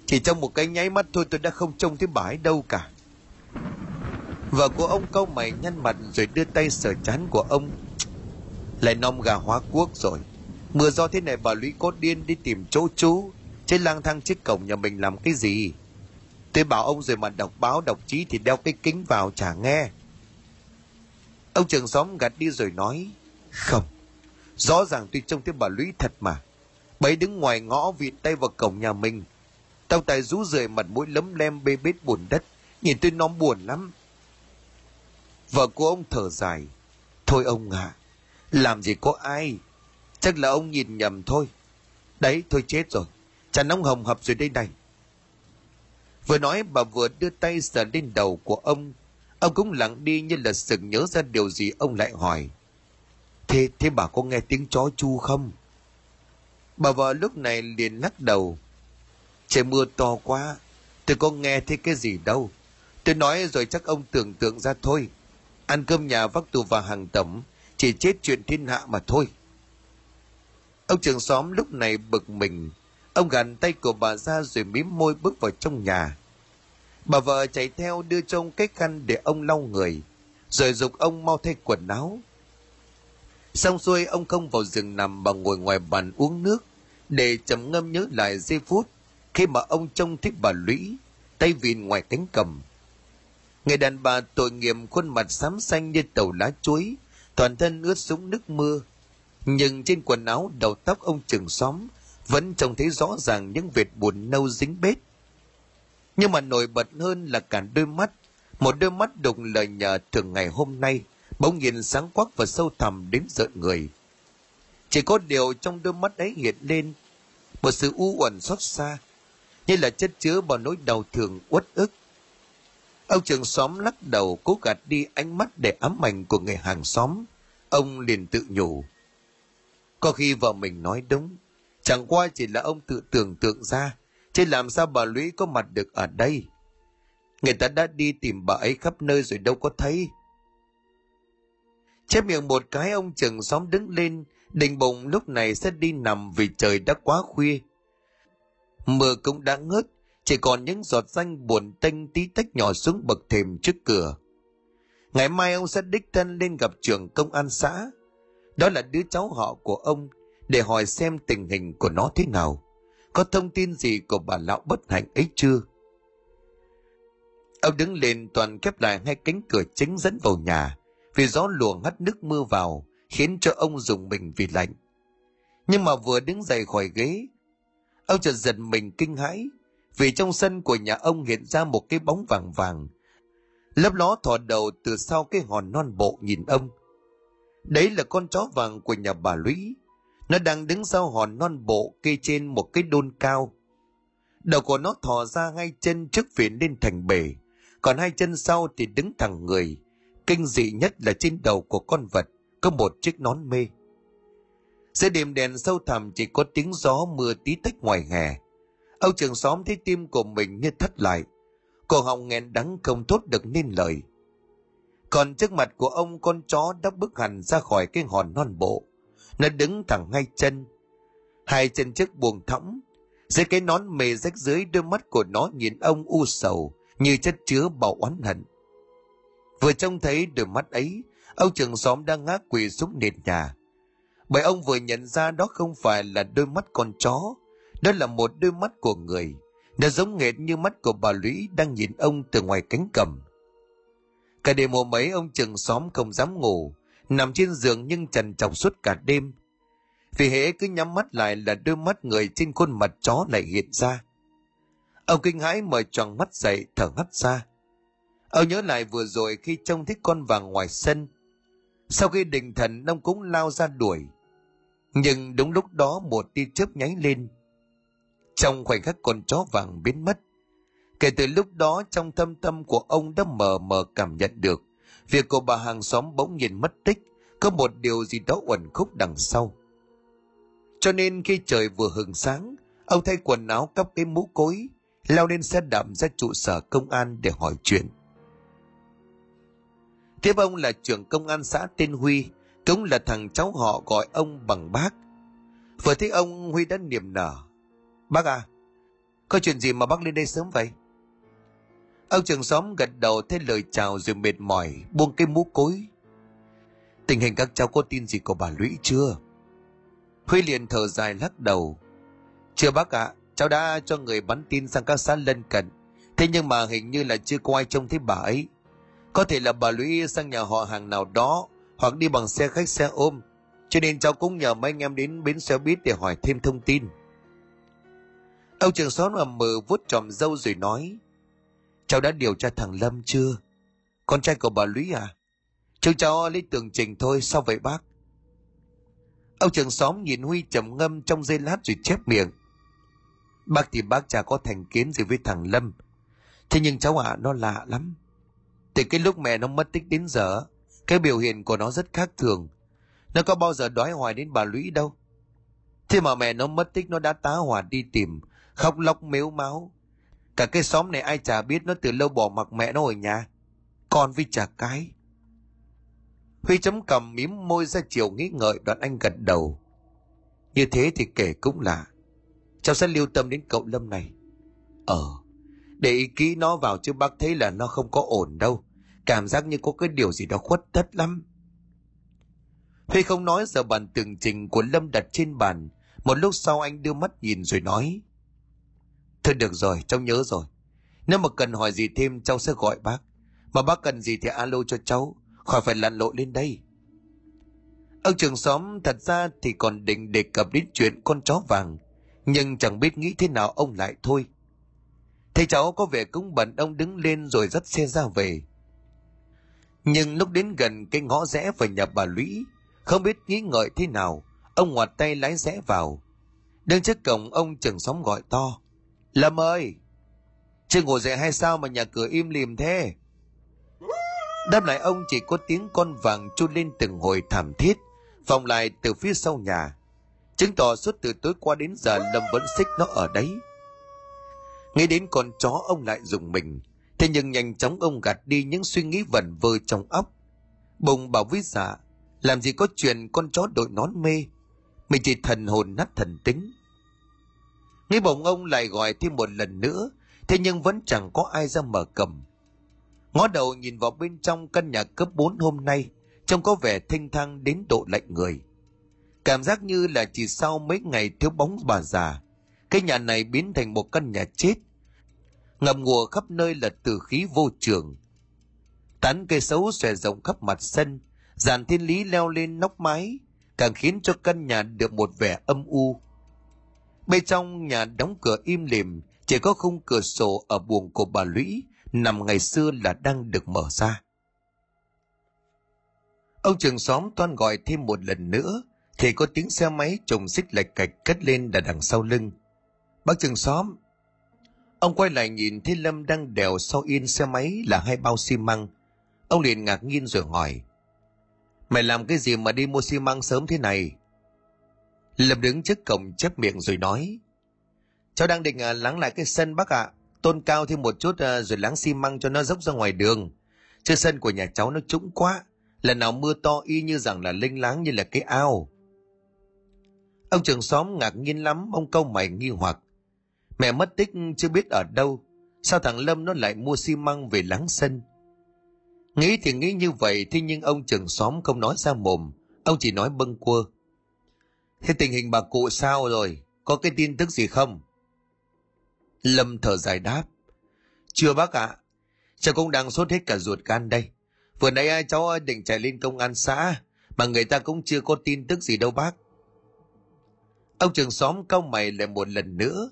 Chỉ trong một cái nháy mắt thôi tôi đã không trông thấy bà ấy đâu cả. Vợ của ông câu mày nhăn mặt rồi đưa tay sờ chán của ông. Lại nom gà hóa quốc rồi. Mưa do thế này bà lũy có điên đi tìm chỗ chú chứ lang thang trước cổng nhà mình làm cái gì? Tôi bảo ông rồi mà đọc báo đọc chí thì đeo cái kính vào chả nghe. Ông trường xóm gạt đi rồi nói không rõ ràng tôi trông thấy bà lũy thật mà. Bấy đứng ngoài ngõ vịn tay vào cổng nhà mình. Tao tài rú rượi mặt mũi lấm lem bê bết buồn đất nhìn tôi nó buồn lắm. Vợ của ông thở dài thôi ông ạ à, làm gì có ai chắc là ông nhìn nhầm thôi. Đấy thôi chết rồi chả nóng hồng hập rồi đây này. Vừa nói, bà vừa đưa tay sờ lên đầu của ông. Ông cũng lặng đi như là sực nhớ ra điều gì, ông lại hỏi. Thế thế bà có nghe tiếng chó chu không? Bà vợ lúc này liền lắc đầu. Trời mưa to quá, tôi có nghe thấy cái gì đâu. Tôi nói rồi chắc ông tưởng tượng ra thôi. Ăn cơm nhà vác tù và hàng tẩm, chỉ chết chuyện thiên hạ mà thôi. Ông trưởng xóm lúc này bực mình ông gạt tay của bà ra rồi mím môi bước vào trong nhà. Bà vợ chạy theo đưa cho ông cái khăn để ông lau người, rồi dục ông mau thay quần áo. Xong xuôi, ông không vào giường nằm mà ngồi ngoài bàn uống nước, để trầm ngâm nhớ lại giây phút khi mà ông trông thấy bà lũy, tay vịn ngoài cánh cầm. Người đàn bà tội nghiệp khuôn mặt xám xanh như tàu lá chuối, toàn thân ướt sũng nước mưa, nhưng trên quần áo đầu tóc ông trường xóm vẫn trông thấy rõ ràng những vệt buồn nâu dính bết. Nhưng mà nổi bật hơn là cả đôi mắt, một đôi mắt đục lời nhờ thường ngày hôm nay, bỗng nhiên sáng quắc và sâu thẳm đến giận người. Chỉ có điều trong đôi mắt ấy hiện lên một sự u uẩn xót xa, như là chất chứa bao nỗi đau thường uất ức. Ông trường xóm lắc đầu, cố gạt đi ánh mắt để ám ảnh của người hàng xóm. Ông liền tự nhủ, có khi vợ mình nói đúng Chẳng qua chỉ là ông tự tưởng tượng ra, chứ làm sao bà Lũy có mặt được ở đây. Người ta đã đi tìm bà ấy khắp nơi rồi đâu có thấy. Chép miệng một cái ông trưởng xóm đứng lên, đình bụng lúc này sẽ đi nằm vì trời đã quá khuya. Mưa cũng đã ngớt, chỉ còn những giọt danh buồn tênh tí tách nhỏ xuống bậc thềm trước cửa. Ngày mai ông sẽ đích thân lên gặp trưởng công an xã. Đó là đứa cháu họ của ông để hỏi xem tình hình của nó thế nào. Có thông tin gì của bà lão bất hạnh ấy chưa? Ông đứng lên toàn khép lại hai cánh cửa chính dẫn vào nhà vì gió luồng hắt nước mưa vào khiến cho ông dùng mình vì lạnh. Nhưng mà vừa đứng dậy khỏi ghế, ông chợt giật mình kinh hãi vì trong sân của nhà ông hiện ra một cái bóng vàng vàng lấp ló thò đầu từ sau cái hòn non bộ nhìn ông đấy là con chó vàng của nhà bà lũy nó đang đứng sau hòn non bộ kê trên một cái đôn cao. Đầu của nó thò ra hai chân trước phiến lên thành bể. Còn hai chân sau thì đứng thẳng người. Kinh dị nhất là trên đầu của con vật, có một chiếc nón mê. Giữa đêm đèn sâu thẳm, chỉ có tiếng gió mưa tí tách ngoài hè. Âu trường xóm thấy tim của mình như thắt lại. Cổ họng nghẹn đắng không thốt được nên lời. Còn trước mặt của ông, con chó đã bước hẳn ra khỏi cái hòn non bộ nó đứng thẳng ngay chân. Hai chân trước buông thõng, dưới cái nón mề rách dưới đôi mắt của nó nhìn ông u sầu như chất chứa bầu oán hận. Vừa trông thấy đôi mắt ấy, ông trưởng xóm đang ngã quỳ xuống nền nhà. Bởi ông vừa nhận ra đó không phải là đôi mắt con chó, đó là một đôi mắt của người, nó giống nghệt như mắt của bà lũy đang nhìn ông từ ngoài cánh cầm. Cả đêm hôm ấy, ông trường xóm không dám ngủ nằm trên giường nhưng trần trọc suốt cả đêm. Vì hễ cứ nhắm mắt lại là đôi mắt người trên khuôn mặt chó lại hiện ra. Ông kinh hãi mở tròn mắt dậy, thở hắt ra. Ông nhớ lại vừa rồi khi trông thấy con vàng ngoài sân. Sau khi định thần, ông cũng lao ra đuổi. Nhưng đúng lúc đó một tia chớp nháy lên. Trong khoảnh khắc con chó vàng biến mất, kể từ lúc đó trong thâm tâm của ông đã mờ mờ cảm nhận được việc của bà hàng xóm bỗng nhiên mất tích có một điều gì đó uẩn khúc đằng sau. Cho nên khi trời vừa hừng sáng ông thay quần áo cắp cái mũ cối leo lên xe đạp ra trụ sở công an để hỏi chuyện. Tiếp ông là trưởng công an xã tên huy cũng là thằng cháu họ gọi ông bằng bác. Vừa thấy ông huy đã niềm nở. Bác à, có chuyện gì mà bác lên đây sớm vậy? Ông trường xóm gật đầu thêm lời chào rồi mệt mỏi, buông cái mũ cối. Tình hình các cháu có tin gì của bà Lũy chưa? Huy liền thở dài lắc đầu. Chưa bác ạ, à, cháu đã cho người bắn tin sang các xã lân cận. Thế nhưng mà hình như là chưa có ai trông thấy bà ấy. Có thể là bà Lũy sang nhà họ hàng nào đó, hoặc đi bằng xe khách xe ôm. Cho nên cháu cũng nhờ mấy anh em đến bến xe buýt để hỏi thêm thông tin. Ông trường xóm ầm mờ vuốt tròm dâu rồi nói. Cháu đã điều tra thằng Lâm chưa? Con trai của bà Lũy à? Chúng cháu lấy tường trình thôi, sao vậy bác? Ông trưởng xóm nhìn Huy trầm ngâm trong giây lát rồi chép miệng. Bác thì bác chả có thành kiến gì với thằng Lâm. Thế nhưng cháu ạ, à, nó lạ lắm. Từ cái lúc mẹ nó mất tích đến giờ, cái biểu hiện của nó rất khác thường. Nó có bao giờ đói hoài đến bà Lũy đâu. Thế mà mẹ nó mất tích nó đã tá hỏa đi tìm, khóc lóc mếu máu cả cái xóm này ai chả biết nó từ lâu bỏ mặc mẹ nó ở nhà. Con với chả cái. Huy chấm cầm mím môi ra chiều nghĩ ngợi, đoạn anh gật đầu. Như thế thì kể cũng lạ cháu sẽ lưu tâm đến cậu lâm này. Ờ để ý kỹ nó vào chứ bác thấy là nó không có ổn đâu. Cảm giác như có cái điều gì đó khuất tất lắm. Huy không nói, giờ bàn tường trình của lâm đặt trên bàn. Một lúc sau anh đưa mắt nhìn rồi nói Thôi được rồi, cháu nhớ rồi. Nếu mà cần hỏi gì thêm cháu sẽ gọi bác. Mà bác cần gì thì alo cho cháu, khỏi phải lăn lộn lên đây. Ông trường xóm thật ra thì còn định đề cập đến chuyện con chó vàng, nhưng chẳng biết nghĩ thế nào ông lại thôi. Thầy cháu có vẻ cũng bận ông đứng lên rồi dắt xe ra về. Nhưng lúc đến gần cái ngõ rẽ vào nhà bà Lũy, không biết nghĩ ngợi thế nào, ông ngoặt tay lái rẽ vào. Đứng trước cổng ông trường xóm gọi to. Lâm ơi! Chưa ngủ dậy hay sao mà nhà cửa im lìm thế? Đáp lại ông chỉ có tiếng con vàng chu lên từng hồi thảm thiết, vòng lại từ phía sau nhà. chứng tỏ suốt từ tối qua đến giờ lâm vẫn xích nó ở đấy nghĩ đến con chó ông lại dùng mình thế nhưng nhanh chóng ông gạt đi những suy nghĩ vẩn vơ trong óc bùng bảo với dạ làm gì có chuyện con chó đội nón mê mình chỉ thần hồn nát thần tính nghĩ bỗng ông lại gọi thêm một lần nữa, thế nhưng vẫn chẳng có ai ra mở cầm. Ngó đầu nhìn vào bên trong căn nhà cấp 4 hôm nay, trông có vẻ thanh thang đến độ lạnh người. Cảm giác như là chỉ sau mấy ngày thiếu bóng bà già, cái nhà này biến thành một căn nhà chết. Ngầm ngùa khắp nơi là tử khí vô trường. Tán cây xấu xòe rộng khắp mặt sân, dàn thiên lý leo lên nóc mái, càng khiến cho căn nhà được một vẻ âm u bên trong nhà đóng cửa im lìm, chỉ có khung cửa sổ ở buồng của bà lũy, nằm ngày xưa là đang được mở ra. Ông trường xóm toan gọi thêm một lần nữa, thì có tiếng xe máy trùng xích lệch cạch cất lên đà đằng sau lưng. Bác trường xóm, ông quay lại nhìn thấy lâm đang đèo sau yên xe máy là hai bao xi măng. Ông liền ngạc nhiên rồi hỏi, mày làm cái gì mà đi mua xi măng sớm thế này? Lâm đứng trước cổng chép miệng rồi nói. Cháu đang định uh, lắng lại cái sân bác ạ. Tôn cao thêm một chút uh, rồi lắng xi măng cho nó dốc ra ngoài đường. Chứ sân của nhà cháu nó trũng quá. Lần nào mưa to y như rằng là linh láng như là cái ao. Ông trưởng xóm ngạc nhiên lắm ông câu mày nghi hoặc. Mẹ mất tích chưa biết ở đâu. Sao thằng lâm nó lại mua xi măng về láng sân? Nghĩ thì nghĩ như vậy thế nhưng ông trưởng xóm không nói ra mồm. Ông chỉ nói bâng quơ thế tình hình bà cụ sao rồi? Có cái tin tức gì không? Lâm thở dài đáp. Chưa bác ạ. À. cháu cũng đang sốt hết cả ruột gan đây. Vừa nãy cháu định chạy lên công an xã, mà người ta cũng chưa có tin tức gì đâu bác. Ông trưởng xóm cau mày lại một lần nữa.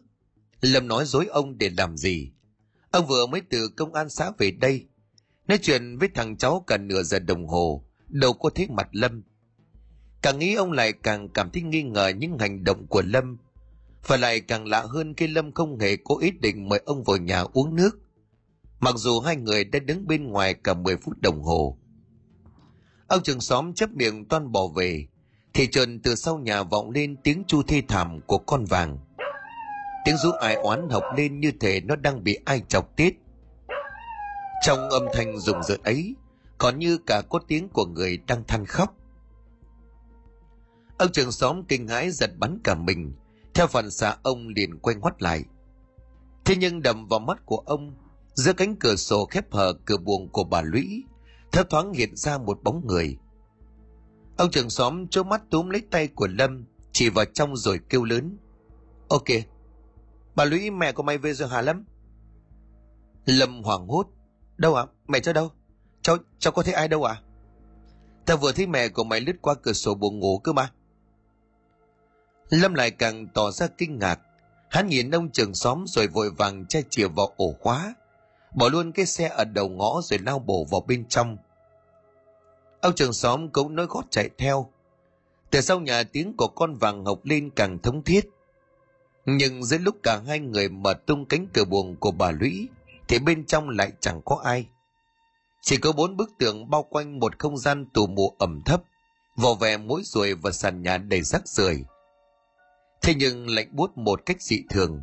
Lâm nói dối ông để làm gì? Ông vừa mới từ công an xã về đây. Nói chuyện với thằng cháu cả nửa giờ đồng hồ, đâu có thấy mặt lâm càng nghĩ ông lại càng cảm thấy nghi ngờ những hành động của lâm. Và lại càng lạ hơn khi lâm không hề có ý định mời ông vào nhà uống nước. Mặc dù hai người đã đứng bên ngoài cả 10 phút đồng hồ. Ông trường xóm chấp miệng toan bỏ về. Thì trần từ sau nhà vọng lên tiếng chu thê thảm của con vàng. Tiếng rú ai oán học lên như thể nó đang bị ai chọc tiết. Trong âm thanh rùng rợn ấy, còn như cả có tiếng của người đang than khóc ông trường xóm kinh hãi giật bắn cả mình. Theo phần xạ, ông liền quay ngoắt lại. Thế nhưng đầm vào mắt của ông, giữa cánh cửa sổ khép hờ cửa buồng của bà lũy, thấp thoáng hiện ra một bóng người. Ông trường xóm trố mắt túm lấy tay của lâm, chỉ vào trong rồi kêu lớn. Ok, bà lũy, mẹ của mày về rồi hả lâm? Lâm hoảng hốt. Đâu ạ? À? mẹ cháu đâu? Cháu cháu có thấy ai đâu ạ? À? ta vừa thấy mẹ của mày lướt qua cửa sổ buồng ngủ cơ mà lâm lại càng tỏ ra kinh ngạc. Hắn nhìn ông trường xóm rồi vội vàng che chìa vào ổ khóa. Bỏ luôn cái xe ở đầu ngõ rồi lao bổ vào bên trong. Ông trường xóm cũng nói gót chạy theo. Từ sau nhà tiếng của con vàng ngọc lên càng thống thiết. Nhưng giữa lúc cả hai người mở tung cánh cửa buồng của bà lũy, thì bên trong lại chẳng có ai. Chỉ có bốn bức tường bao quanh một không gian tù mù ẩm thấp, vỏ vẻ mũi ruồi và sàn nhà đầy rác rưởi thế nhưng lạnh buốt một cách dị thường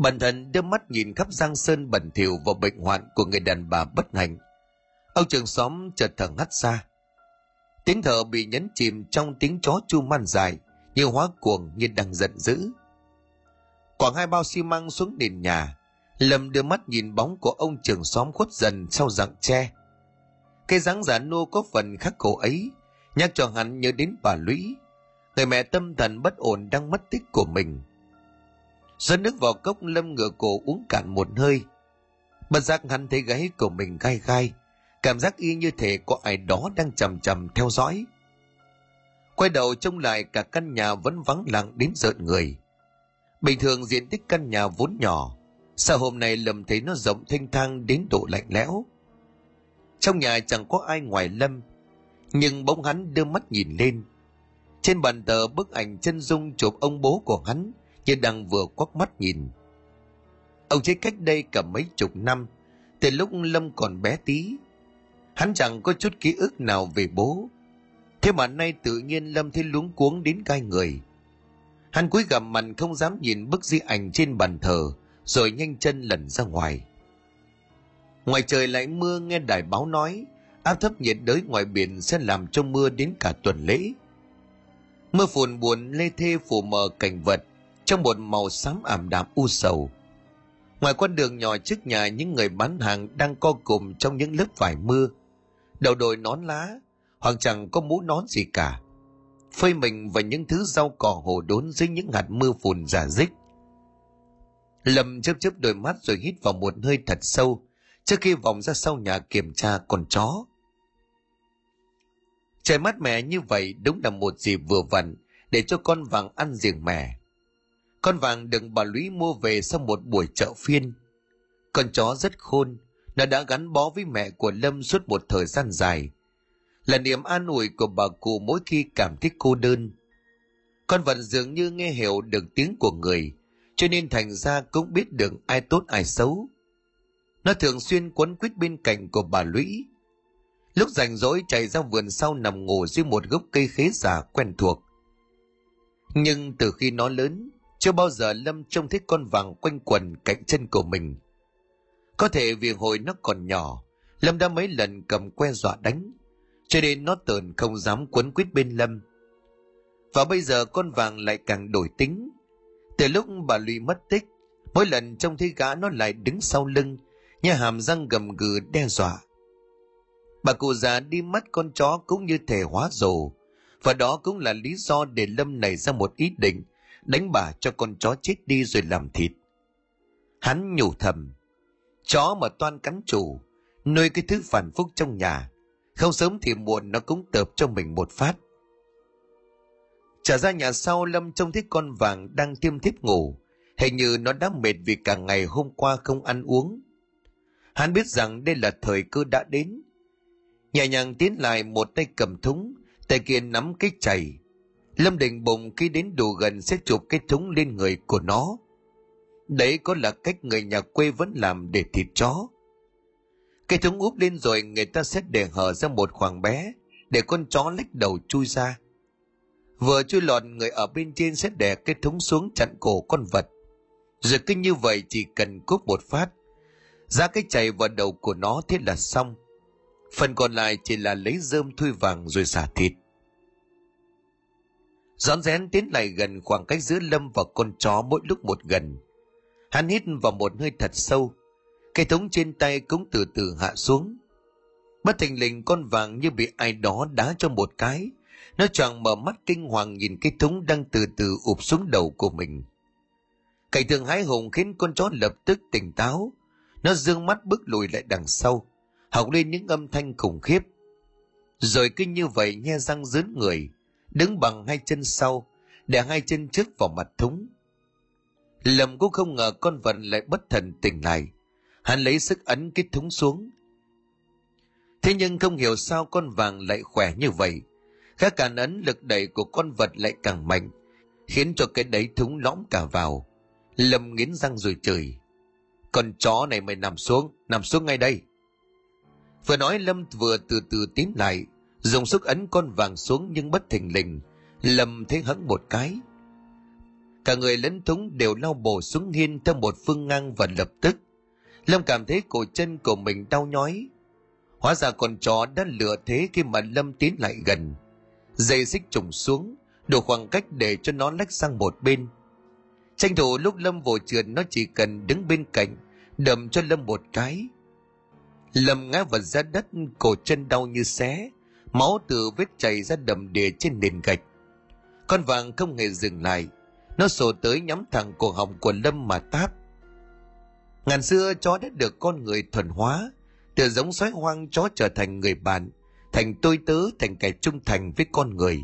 bản thân đưa mắt nhìn khắp giang sơn bẩn thỉu và bệnh hoạn của người đàn bà bất hạnh. Ông trường xóm chợt thở ngắt xa Tiếng thở bị nhấn chìm trong tiếng chó chu man dài, như hóa cuồng như đang giận dữ. Quảng hai bao xi măng xuống nền nhà, Lâm đưa mắt nhìn bóng của ông trường xóm khuất dần sau rặng tre. Cái dáng giả nô có phần khắc khổ ấy, nhắc cho hắn nhớ đến bà Lũy, người mẹ tâm thần bất ổn đang mất tích của mình Dẫn nước vào cốc lâm ngửa cổ uống cạn một hơi. Bất giác hắn thấy gáy của mình gai gai. Cảm giác y như thể có ai đó đang chầm chầm theo dõi. Quay đầu trông lại, cả căn nhà vẫn vắng lặng đến rợn người. Bình thường diện tích căn nhà vốn nhỏ. Sao hôm nay lầm thấy nó rộng thanh thang đến độ lạnh lẽo. Trong nhà chẳng có ai ngoài Lâm. Nhưng bỗng hắn đưa mắt nhìn lên. Trên bàn tờ bức ảnh chân dung chụp ông bố của hắn như đang vừa quắc mắt nhìn. Ông chết cách đây cả mấy chục năm, từ lúc Lâm còn bé tí. Hắn chẳng có chút ký ức nào về bố. thế mà nay tự nhiên lâm thấy luống cuống đến gai người hắn cúi gằm mặt không dám nhìn bức di ảnh trên bàn thờ rồi nhanh chân lẩn ra ngoài ngoài trời lại mưa nghe đài báo nói áp thấp nhiệt đới ngoài biển sẽ làm cho mưa đến cả tuần lễ mưa phùn buồn lê thê phủ mờ cảnh vật, trong một màu xám ảm đạm u sầu. Ngoài con đường nhỏ trước nhà, những người bán hàng đang co cụm trong những lớp vải mưa. Đầu đội nón lá, hoặc chẳng có mũ nón gì cả. Phơi mình và những thứ rau cỏ hồ đốn dưới những hạt mưa phùn giả dích. Lâm chớp chớp đôi mắt rồi hít vào một hơi thật sâu, trước khi vòng ra sau nhà kiểm tra con chó trời mát mẻ như vậy đúng là một dịp vừa vặn để cho con vàng ăn riêng mẻ. Con vàng được bà lũy mua về sau một buổi chợ phiên. Con chó rất khôn, nó đã gắn bó với mẹ của lâm suốt một thời gian dài. Là niềm an ủi của bà cụ mỗi khi cảm thấy cô đơn. Con vật dường như nghe hiểu được tiếng của người, cho nên thành ra cũng biết được ai tốt ai xấu. Nó thường xuyên quấn quýt bên cạnh của bà lũy lúc rảnh rỗi chạy ra vườn sau nằm ngủ dưới một gốc cây khế già quen thuộc. Nhưng từ khi nó lớn, chưa bao giờ lâm trông thấy con vàng quanh quần cạnh chân của mình. Có thể vì hồi nó còn nhỏ, lâm đã mấy lần cầm que dọa đánh, cho nên nó tờn không dám quấn quýt bên lâm. Và bây giờ con vàng lại càng đổi tính. Từ lúc bà lụy mất tích, mỗi lần trông thấy gã nó lại đứng sau lưng nhà hàm răng gầm gừ đe dọa bà cụ già đi mắt con chó cũng như thể hóa rồ. Và đó cũng là lý do để lâm nảy ra một ý định, đánh bà cho con chó chết đi rồi làm thịt. Hắn nhủ thầm, chó mà toan cắn chủ, nuôi cái thứ phản phúc trong nhà, không sớm thì muộn nó cũng tợp cho mình một phát. Trở ra nhà sau, lâm trông thấy con vàng đang tiêm thiếp ngủ, hình như nó đã mệt vì cả ngày hôm qua không ăn uống. Hắn biết rằng đây là thời cơ đã đến nhẹ nhàng tiến lại một tay cầm thúng, tay kia nắm cái chày. Lâm định bụng khi đến đủ gần sẽ chụp cái thúng lên người của nó. Đấy có là cách người nhà quê vẫn làm để thịt chó. Cái thúng úp lên rồi người ta sẽ để hở ra một khoảng bé, để con chó lách đầu chui ra. Vừa chui lọt, người ở bên trên sẽ đè cái thúng xuống chặn cổ con vật. Rồi cứ như vậy chỉ cần cúp một phát. Ra cái chày vào đầu của nó thế là xong phần còn lại chỉ là lấy rơm thui vàng rồi xả thịt. Rón rén tiến lại gần khoảng cách giữa lâm và con chó mỗi lúc một gần. Hắn hít vào một hơi thật sâu cây thống trên tay cũng từ từ hạ xuống. Bất thình lình con vàng như bị ai đó đá cho một cái. Nó choàng mở mắt kinh hoàng nhìn cái thúng đang từ từ ụp xuống đầu của mình. Cảnh tượng hái hùng khiến con chó lập tức tỉnh táo. Nó dương mắt bước lùi lại đằng sau học lên những âm thanh khủng khiếp. Rồi cứ như vậy nhe răng dướn người, đứng bằng hai chân sau, để hai chân trước vào mặt thúng. Lầm cũng không ngờ con vật lại bất thần tỉnh lại. Hắn lấy sức ấn cái thúng xuống. Thế nhưng không hiểu sao con vàng lại khỏe như vậy. Các càn ấn lực đẩy của con vật lại càng mạnh, khiến cho cái đấy thúng lõm cả vào. Lâm nghiến răng rồi chửi. Con chó này mày nằm xuống nằm xuống ngay đây vừa nói lâm vừa từ từ tiến lại, dùng sức ấn con vàng xuống nhưng bất thình lình. Lâm thấy hẫng một cái. Cả người lẫn thúng đều lao bổ xuống hiên theo một phương ngang và lập tức. Lâm cảm thấy cổ chân của mình đau nhói. Hóa ra con chó đã lựa thế khi mà lâm tiến lại gần. Dây xích trùng xuống, đủ khoảng cách để cho nó lách sang một bên. Tranh thủ lúc lâm vội trượt, nó chỉ cần đứng bên cạnh, đầm cho lâm một cái lâm ngã vật ra đất, cổ chân đau như xé, máu từ vết chảy ra đầm đìa trên nền gạch. Con vàng không hề dừng lại, nó sổ tới nhắm thẳng cổ họng của lâm mà táp. Ngàn xưa chó đã được con người thuần hóa, từ giống sói hoang chó trở thành người bạn, thành tôi tớ, thành kẻ trung thành với con người.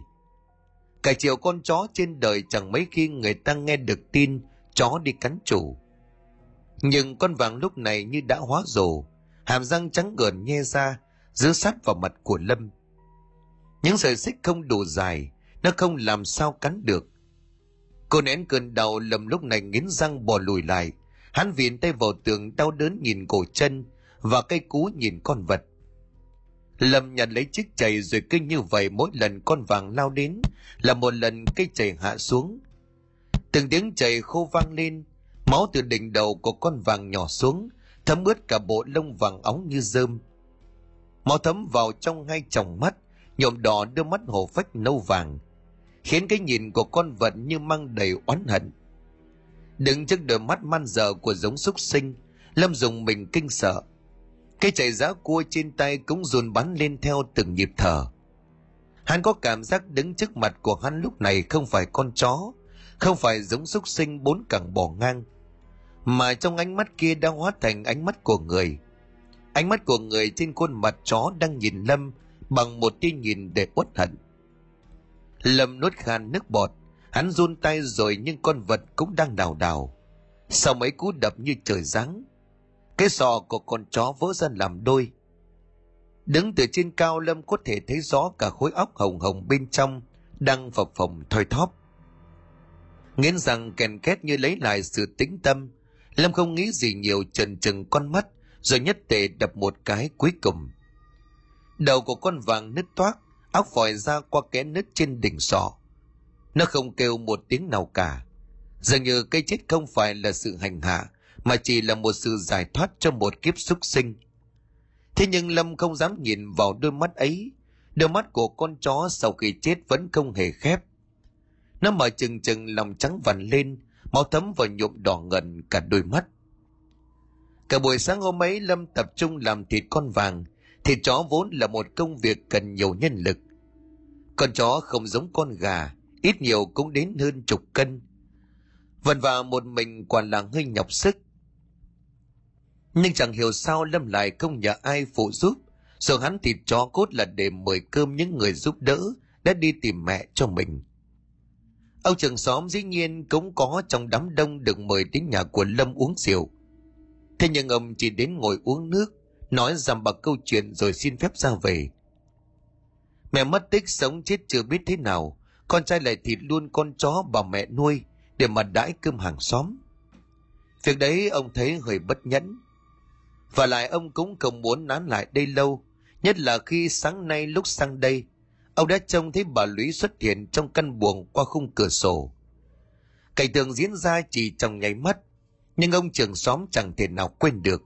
Cả chiều con chó trên đời chẳng mấy khi người ta nghe được tin chó đi cắn chủ. Nhưng con vàng lúc này như đã hóa rồ hàm răng trắng gờn nhe ra giữ sát vào mặt của lâm. Những sợi xích không đủ dài nó không làm sao cắn được. Cô nén cơn đau lầm lúc này nghiến răng bò lùi lại. Hắn viện tay vào tường đau đớn nhìn cổ chân và cây cú nhìn con vật. Lâm nhặt lấy chiếc chày rồi kinh như vậy mỗi lần con vàng lao đến là một lần cây chày hạ xuống. Từng tiếng chày khô vang lên, máu từ đỉnh đầu của con vàng nhỏ xuống, thấm ướt cả bộ lông vàng óng như rơm. Máu thấm vào trong hai tròng mắt, nhộm đỏ đôi mắt hồ phách nâu vàng, khiến cái nhìn của con vật như mang đầy oán hận. Đứng trước đôi mắt man dở của giống súc sinh, Lâm dùng mình kinh sợ. Cây chạy giá cua trên tay cũng dồn bắn lên theo từng nhịp thở. Hắn có cảm giác đứng trước mặt của hắn lúc này không phải con chó, không phải giống súc sinh bốn cẳng bỏ ngang, mà trong ánh mắt kia đã hóa thành ánh mắt của người. Ánh mắt của người trên khuôn mặt chó đang nhìn Lâm bằng một tia nhìn để uất hận. Lâm nuốt khan nước bọt, hắn run tay rồi nhưng con vật cũng đang đào đào. Sau mấy cú đập như trời giáng, cái sọ của con chó vỡ ra làm đôi. Đứng từ trên cao Lâm có thể thấy rõ cả khối óc hồng hồng bên trong đang phập phồng thoi thóp. Nghiến rằng kèn két như lấy lại sự tĩnh tâm, Lâm không nghĩ gì nhiều trần trừng con mắt rồi nhất tề đập một cái cuối cùng. Đầu của con vàng nứt toác, óc vòi ra qua kẽ nứt trên đỉnh sọ. Nó không kêu một tiếng nào cả. Dường như cây chết không phải là sự hành hạ, mà chỉ là một sự giải thoát cho một kiếp súc sinh. Thế nhưng Lâm không dám nhìn vào đôi mắt ấy. Đôi mắt của con chó sau khi chết vẫn không hề khép. Nó mở chừng chừng lòng trắng vằn lên, máu thấm và nhuộm đỏ ngần cả đôi mắt. Cả buổi sáng hôm ấy Lâm tập trung làm thịt con vàng, thịt chó vốn là một công việc cần nhiều nhân lực. Con chó không giống con gà, ít nhiều cũng đến hơn chục cân. Vần vào một mình quả là hơi nhọc sức. Nhưng chẳng hiểu sao Lâm lại không nhờ ai phụ giúp, rồi hắn thịt chó cốt là để mời cơm những người giúp đỡ đã đi tìm mẹ cho mình. Ông trường xóm dĩ nhiên cũng có trong đám đông được mời đến nhà của Lâm uống rượu. Thế nhưng ông chỉ đến ngồi uống nước, nói rằng bằng câu chuyện rồi xin phép ra về. Mẹ mất tích sống chết chưa biết thế nào, con trai lại thịt luôn con chó bà mẹ nuôi để mà đãi cơm hàng xóm. Việc đấy ông thấy hơi bất nhẫn. Và lại ông cũng không muốn nán lại đây lâu, nhất là khi sáng nay lúc sang đây, ông đã trông thấy bà Lũy xuất hiện trong căn buồng qua khung cửa sổ. Cảnh tượng diễn ra chỉ trong nháy mắt, nhưng ông trưởng xóm chẳng thể nào quên được.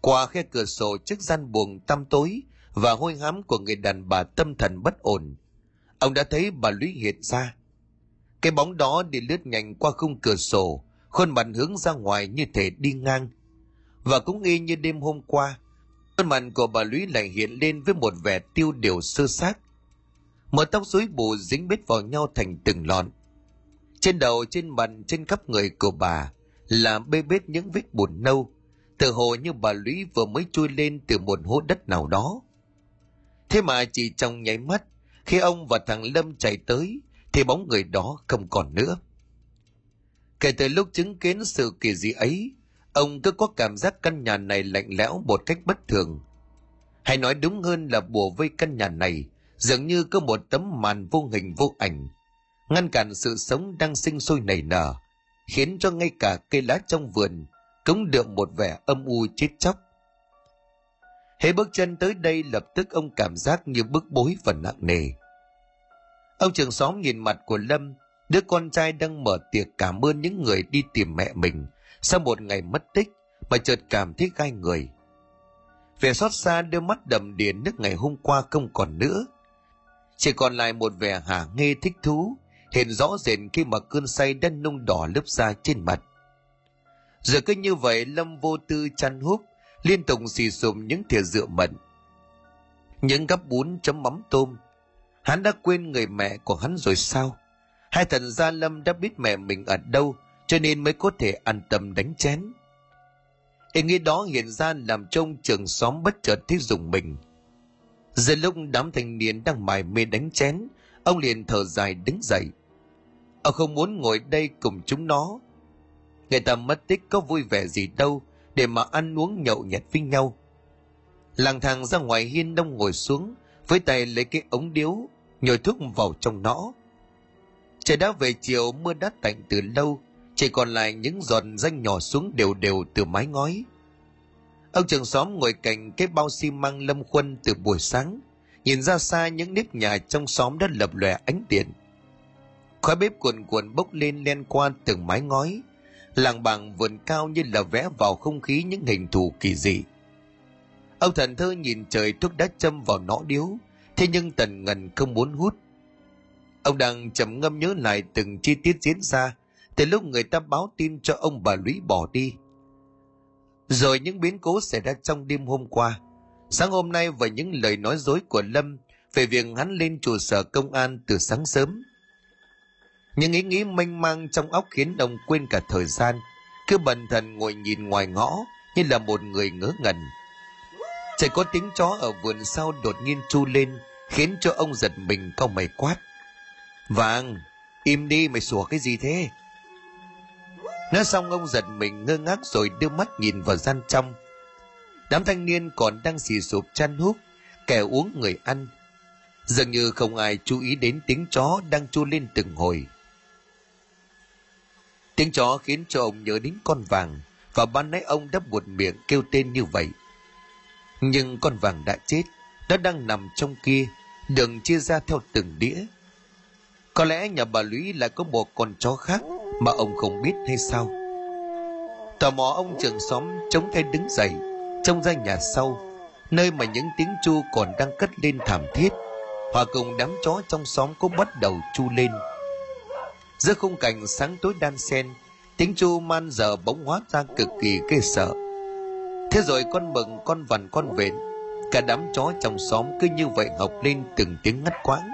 Qua khe cửa sổ trước gian buồng tăm tối và hôi hám của người đàn bà tâm thần bất ổn, ông đã thấy bà Lũy hiện ra. Cái bóng đó đi lướt nhanh qua khung cửa sổ, khuôn mặt hướng ra ngoài như thể đi ngang. Và cũng y như đêm hôm qua, khuôn mặt của bà Lũy lại hiện lên với một vẻ tiêu điều sơ xác. Một tóc rối bù dính bết vào nhau thành từng lọn. Trên đầu, trên mặt, trên khắp người của bà là bê bết những vết bùn nâu, tự hồ như bà Lũy vừa mới chui lên từ một hố đất nào đó. Thế mà chỉ trong nháy mắt, khi ông và thằng Lâm chạy tới, thì bóng người đó không còn nữa. Kể từ lúc chứng kiến sự kỳ dị ấy, ông cứ có cảm giác căn nhà này lạnh lẽo một cách bất thường. Hay nói đúng hơn là bùa vây căn nhà này, dường như có một tấm màn vô hình vô ảnh, ngăn cản sự sống đang sinh sôi nảy nở, khiến cho ngay cả cây lá trong vườn cũng được một vẻ âm u chết chóc. Hễ bước chân tới đây lập tức ông cảm giác như bức bối và nặng nề. Ông trường xóm nhìn mặt của Lâm, đứa con trai đang mở tiệc cảm ơn những người đi tìm mẹ mình sau một ngày mất tích mà chợt cảm thấy gai người. Vẻ xót xa đôi mắt đầm đìa nước ngày hôm qua không còn nữa. Chỉ còn lại một vẻ hả nghe thích thú, hiện rõ rệt khi mà cơn say đã nung đỏ lớp da trên mặt. Giờ cứ như vậy Lâm vô tư chăn húp, liên tục xì xùm những thìa rượu mận. Những gắp bún chấm mắm tôm, Hắn đã quên người mẹ của hắn rồi sao? Hai thần gia lâm đã biết mẹ mình ở đâu, cho nên mới có thể an tâm đánh chén. Ý nghĩ đó hiện ra làm trông trường xóm bất chợt thấy dùng mình. Giờ lúc đám thanh niên đang mải mê đánh chén, ông liền thở dài đứng dậy. Ông không muốn ngồi đây cùng chúng nó. Người ta mất tích có vui vẻ gì đâu để mà ăn uống nhậu nhẹt với nhau. lang thang ra ngoài hiên đông ngồi xuống, với tay lấy cái ống điếu nhồi thuốc vào trong nó. Trời đã về chiều mưa đã tạnh từ lâu, chỉ còn lại những giọt danh nhỏ xuống đều đều từ mái ngói. Ông trưởng xóm ngồi cạnh cái bao xi măng lâm khuân từ buổi sáng, nhìn ra xa những nếp nhà trong xóm đã lập lòe ánh điện. Khói bếp cuồn cuộn bốc lên len qua từng mái ngói, làng bằng vườn cao như là vẽ vào không khí những hình thù kỳ dị. Ông thần thơ nhìn trời thuốc đã châm vào nõ điếu, thế nhưng tần ngần không muốn hút. Ông đang trầm ngâm nhớ lại từng chi tiết diễn ra từ lúc người ta báo tin cho ông bà Lũy bỏ đi. Rồi những biến cố xảy ra trong đêm hôm qua. Sáng hôm nay và những lời nói dối của Lâm về việc hắn lên trụ sở công an từ sáng sớm. Những ý nghĩ mênh mang trong óc khiến ông quên cả thời gian, cứ bần thần ngồi nhìn ngoài ngõ như là một người ngớ ngẩn. Chỉ có tiếng chó ở vườn sau đột nhiên chu lên, khiến cho ông giật mình cau mày quát. Vàng, im đi mày sủa cái gì thế? Nói xong ông giật mình ngơ ngác rồi đưa mắt nhìn vào gian trong. Đám thanh niên còn đang xì sụp chăn hút, kẻ uống người ăn. Dường như không ai chú ý đến tiếng chó đang chu lên từng hồi. Tiếng chó khiến cho ông nhớ đến con vàng và ban nãy ông đã buột miệng kêu tên như vậy. Nhưng con vàng đã chết, nó đang nằm trong kia, đường chia ra theo từng đĩa. Có lẽ nhà bà Lũy lại có một con chó khác mà ông không biết hay sao. Tò mò ông trưởng xóm chống tay đứng dậy, trông ra nhà sau, nơi mà những tiếng chu còn đang cất lên thảm thiết. Hòa cùng đám chó trong xóm cũng bắt đầu chu lên. Giữa khung cảnh sáng tối đan xen, tiếng chu man giờ bỗng hóa ra cực kỳ ghê sợ. Thế rồi con mừng, con vằn, con vện, cả đám chó trong xóm cứ như vậy học lên từng tiếng ngắt quãng.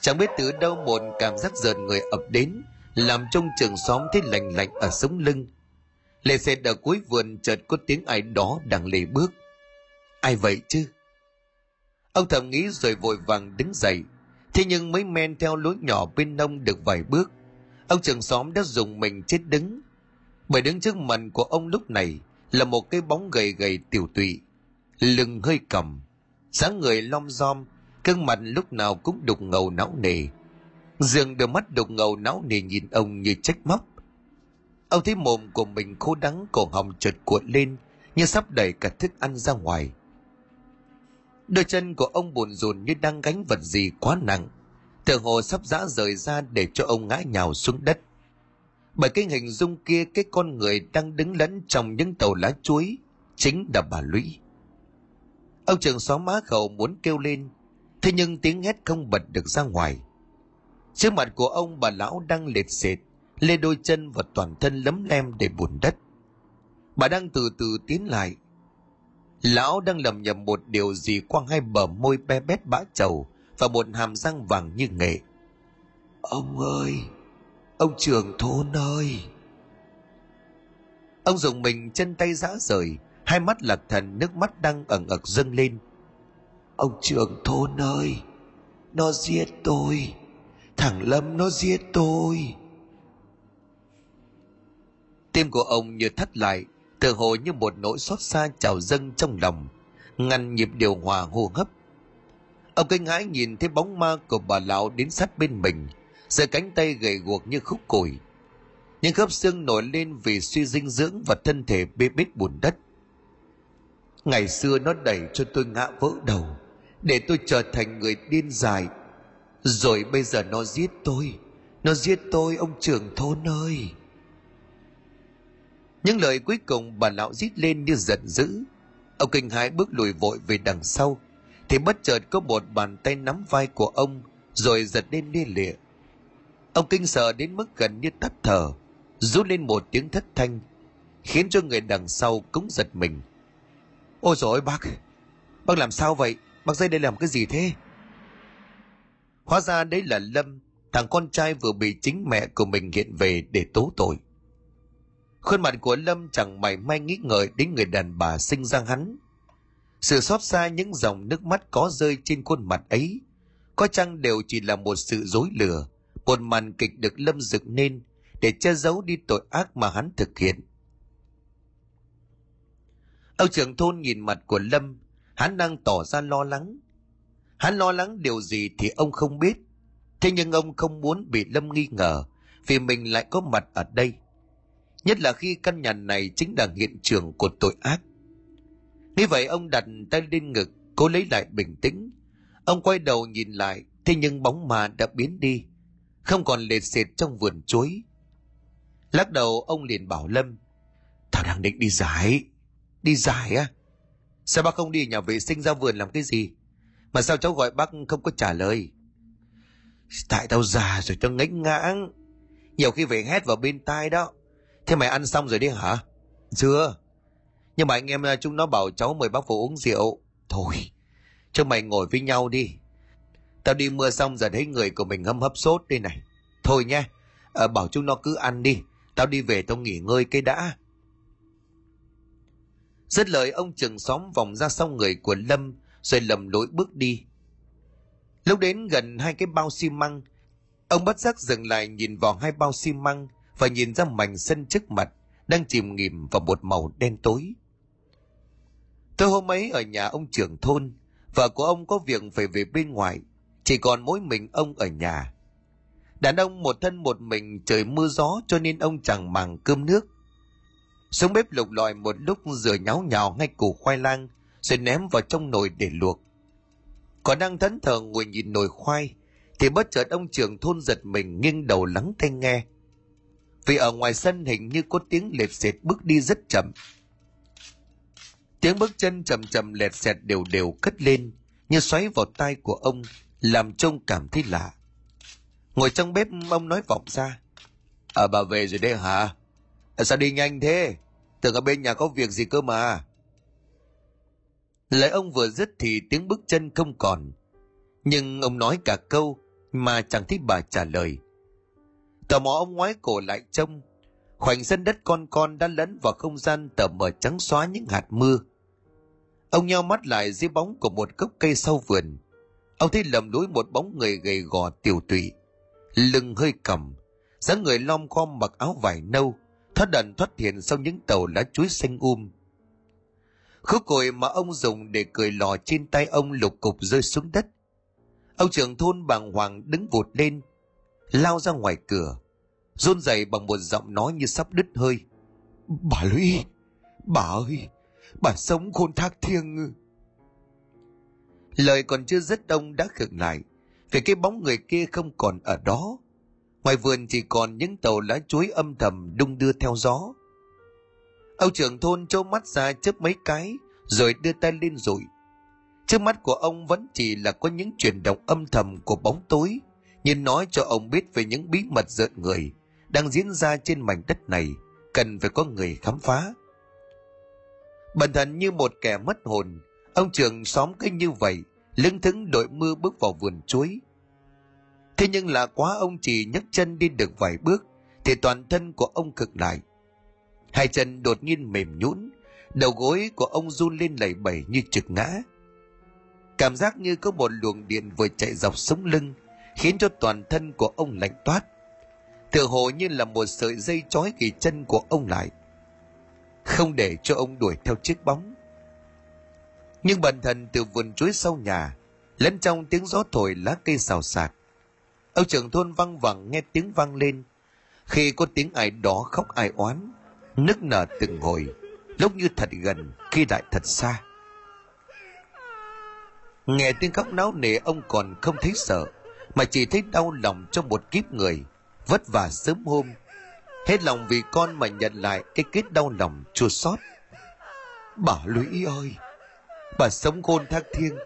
Chẳng biết từ đâu một cảm giác giận người ập đến, làm trong trường xóm thấy lạnh lạnh ở sống lưng. Lê xe ở cuối vườn chợt có tiếng ai đó đang lề bước. Ai vậy chứ? Ông thầm nghĩ rồi vội vàng đứng dậy. Thế nhưng mới men theo lối nhỏ bên nông được vài bước. Ông trường xóm đã dùng mình chết đứng. Bởi đứng trước mặt của ông lúc này là một cái bóng gầy gầy tiểu tụy. Lưng hơi cầm. dáng người lom rom, gương mặt lúc nào cũng đục ngầu não nề Dương đôi mắt đục ngầu não nề nhìn ông như trách móc. Ông thấy mồm của mình khô đắng, cổ họng chợt cuộn lên, như sắp đẩy cả thức ăn ra ngoài. Đôi chân của ông buồn rùn như đang gánh vật gì quá nặng. tựa hồ sắp giã rời ra để cho ông ngã nhào xuống đất. Bởi cái hình dung kia, cái con người đang đứng lẫn trong những tàu lá chuối, chính là bà Lũy. Ông trường xóm má khẩu muốn kêu lên thế nhưng tiếng hét không bật được ra ngoài Trước mặt của ông bà lão đang lệt sệt, lê đôi chân và toàn thân lấm lem để bùn đất. Bà đang từ từ tiến lại. Lão đang lầm nhầm một điều gì qua hai bờ môi be bét bã trầu và một hàm răng vàng như nghệ. Ông ơi! Ông trưởng thôn ơi! Ông dùng mình chân tay rã rời, hai mắt lạc thần nước mắt đang ẩn ực dâng lên. Ông trưởng thôn ơi! Nó giết tôi! Thằng Lâm nó giết tôi. Tim của ông như thắt lại, tự hồ như một nỗi xót xa trào dâng trong lòng, ngăn nhịp điều hòa hô hấp. Ông kinh hãi nhìn thấy bóng ma của bà lão đến sát bên mình, giơ cánh tay gầy guộc như khúc củi. Những khớp xương nổi lên vì suy dinh dưỡng và thân thể bê bết bùn đất. Ngày xưa nó đẩy cho tôi ngã vỡ đầu, để tôi trở thành người điên dài, rồi bây giờ nó giết tôi Nó giết tôi ông trưởng thôn ơi. Những lời cuối cùng bà lão rít lên như giận dữ. Ông kinh hãi bước lùi vội về đằng sau. Thì bất chợt có một bàn tay nắm vai của ông Rồi giật lên lia lịa. Ông kinh sợ đến mức gần như tắt thở Rút lên một tiếng thất thanh Khiến cho người đằng sau cũng giật mình. Ôi rồi bác Bác làm sao vậy? Bác dây đây làm cái gì thế Hóa ra đấy là Lâm, thằng con trai vừa bị chính mẹ của mình hiện về để tố tội. Khuôn mặt của Lâm chẳng mảy may nghĩ ngợi đến người đàn bà sinh ra hắn. Sự xót xa những dòng nước mắt có rơi trên khuôn mặt ấy, có chăng đều chỉ là một sự dối lừa, một màn kịch được Lâm dựng nên để che giấu đi tội ác mà hắn thực hiện. Ông trưởng thôn nhìn mặt của Lâm, hắn đang tỏ ra lo lắng, Hắn lo lắng điều gì thì ông không biết. Thế nhưng ông không muốn bị Lâm nghi ngờ vì mình lại có mặt ở đây. Nhất là khi căn nhà này chính là hiện trường của tội ác. Nghĩ vậy ông đặt tay lên ngực, cố lấy lại bình tĩnh. Ông quay đầu nhìn lại, thế nhưng bóng mà đã biến đi, không còn lệt xệt trong vườn chuối. Lắc đầu ông liền bảo Lâm, Tao đang định đi giải. Đi giải á? Sao bác không đi nhà vệ sinh ra vườn làm cái gì? Mà sao cháu gọi bác không có trả lời? Tại tao già rồi tao ngánh ngãng. Nhiều khi về hét vào bên tai đó. Thế mày ăn xong rồi đi hả? Chưa. Nhưng mà anh em à, chúng nó bảo cháu mời bác phụ uống rượu. Thôi, cho mày ngồi với nhau đi. Tao đi mưa xong giờ thấy người của mình hâm hấp sốt đây này. Thôi nha, à, bảo chúng nó cứ ăn đi. Tao đi về tao nghỉ ngơi cái đã. Dứt lời ông trường xóm vòng ra sau người của Lâm rồi lầm lỗi bước đi. Lúc đến gần hai cái bao xi măng, ông bất giác dừng lại nhìn vào hai bao xi măng và nhìn ra mảnh sân trước mặt đang chìm nghỉm vào một màu đen tối. Tối hôm ấy ở nhà ông trưởng thôn, vợ của ông có việc phải về bên ngoài, chỉ còn mỗi mình ông ở nhà. Đàn ông một thân một mình trời mưa gió cho nên ông chẳng màng cơm nước. Xuống bếp lục lọi một lúc rửa nháo nhào ngay củ khoai lang, rồi ném vào trong nồi để luộc. Còn đang thẫn thờ ngồi nhìn nồi khoai, thì bất chợt ông trưởng thôn giật mình nghiêng đầu lắng tai nghe. Vì ở ngoài sân hình như có tiếng lệt xệt bước đi rất chậm. Tiếng bước chân chậm chậm lẹt xẹt đều đều cất lên, như xoáy vào tai của ông, làm trông cảm thấy lạ. Ngồi trong bếp, ông nói vọng ra. À bà về rồi đấy hả? Sao đi nhanh thế? Tưởng ở bên nhà có việc gì cơ mà. Lời ông vừa dứt thì tiếng bước chân không còn. Nhưng ông nói cả câu mà chẳng thấy bà trả lời. Tò mò ông ngoái cổ lại trông. Khoảnh sân đất con con đã lẫn vào không gian tờ mờ trắng xóa những hạt mưa. Ông nheo mắt lại dưới bóng của một gốc cây sau vườn. Ông thấy lầm lối một bóng người gầy gò tiểu tụy. Lưng hơi cầm, dáng người lom khom mặc áo vải nâu, thoát đần thoát hiện sau những tàu lá chuối xanh um. Khúc cồi mà ông dùng để cười lò trên tay ông lục cục rơi xuống đất. Ông trưởng thôn bàng hoàng đứng vụt lên, lao ra ngoài cửa, run rẩy bằng một giọng nói như sắp đứt hơi. Bà Lũy, bà ơi, bà sống khôn thác thiêng. Lời còn chưa dứt ông đã khựng lại, vì cái bóng người kia không còn ở đó. Ngoài vườn chỉ còn những tàu lá chuối âm thầm đung đưa theo gió. Ông trưởng thôn trâu mắt ra chớp mấy cái, rồi đưa tay lên rụi. Trước mắt của ông vẫn chỉ là có những chuyển động âm thầm của bóng tối, nhưng nói cho ông biết về những bí mật rợn người đang diễn ra trên mảnh đất này, cần phải có người khám phá. Bần thần như một kẻ mất hồn, ông trưởng xóm cứ như vậy, lưng thững đội mưa bước vào vườn chuối. Thế nhưng là quá ông chỉ nhấc chân đi được vài bước, thì toàn thân của ông cực lại. Hai chân đột nhiên mềm nhũn, đầu gối của ông run lên lẩy bẩy như trực ngã. Cảm giác như có một luồng điện vừa chạy dọc sống lưng, khiến cho toàn thân của ông lạnh toát. Tựa hồ như là một sợi dây trói kỳ chân của ông lại. Không để cho ông đuổi theo chiếc bóng. Nhưng bần thần từ vườn chuối sau nhà, lẫn trong tiếng gió thổi lá cây xào xạc. Ông trưởng thôn văng vẳng nghe tiếng vang lên. Khi có tiếng ai đó khóc ai oán, nức nở từng hồi, lúc như thật gần, khi lại thật xa. Nghe tiếng khóc náo nề ông còn không thấy sợ, mà chỉ thấy đau lòng trong một kiếp người, vất vả sớm hôm. Hết lòng vì con mà nhận lại cái kết đau lòng chua xót. Bà Lũy ơi, bà sống khôn thác thiêng,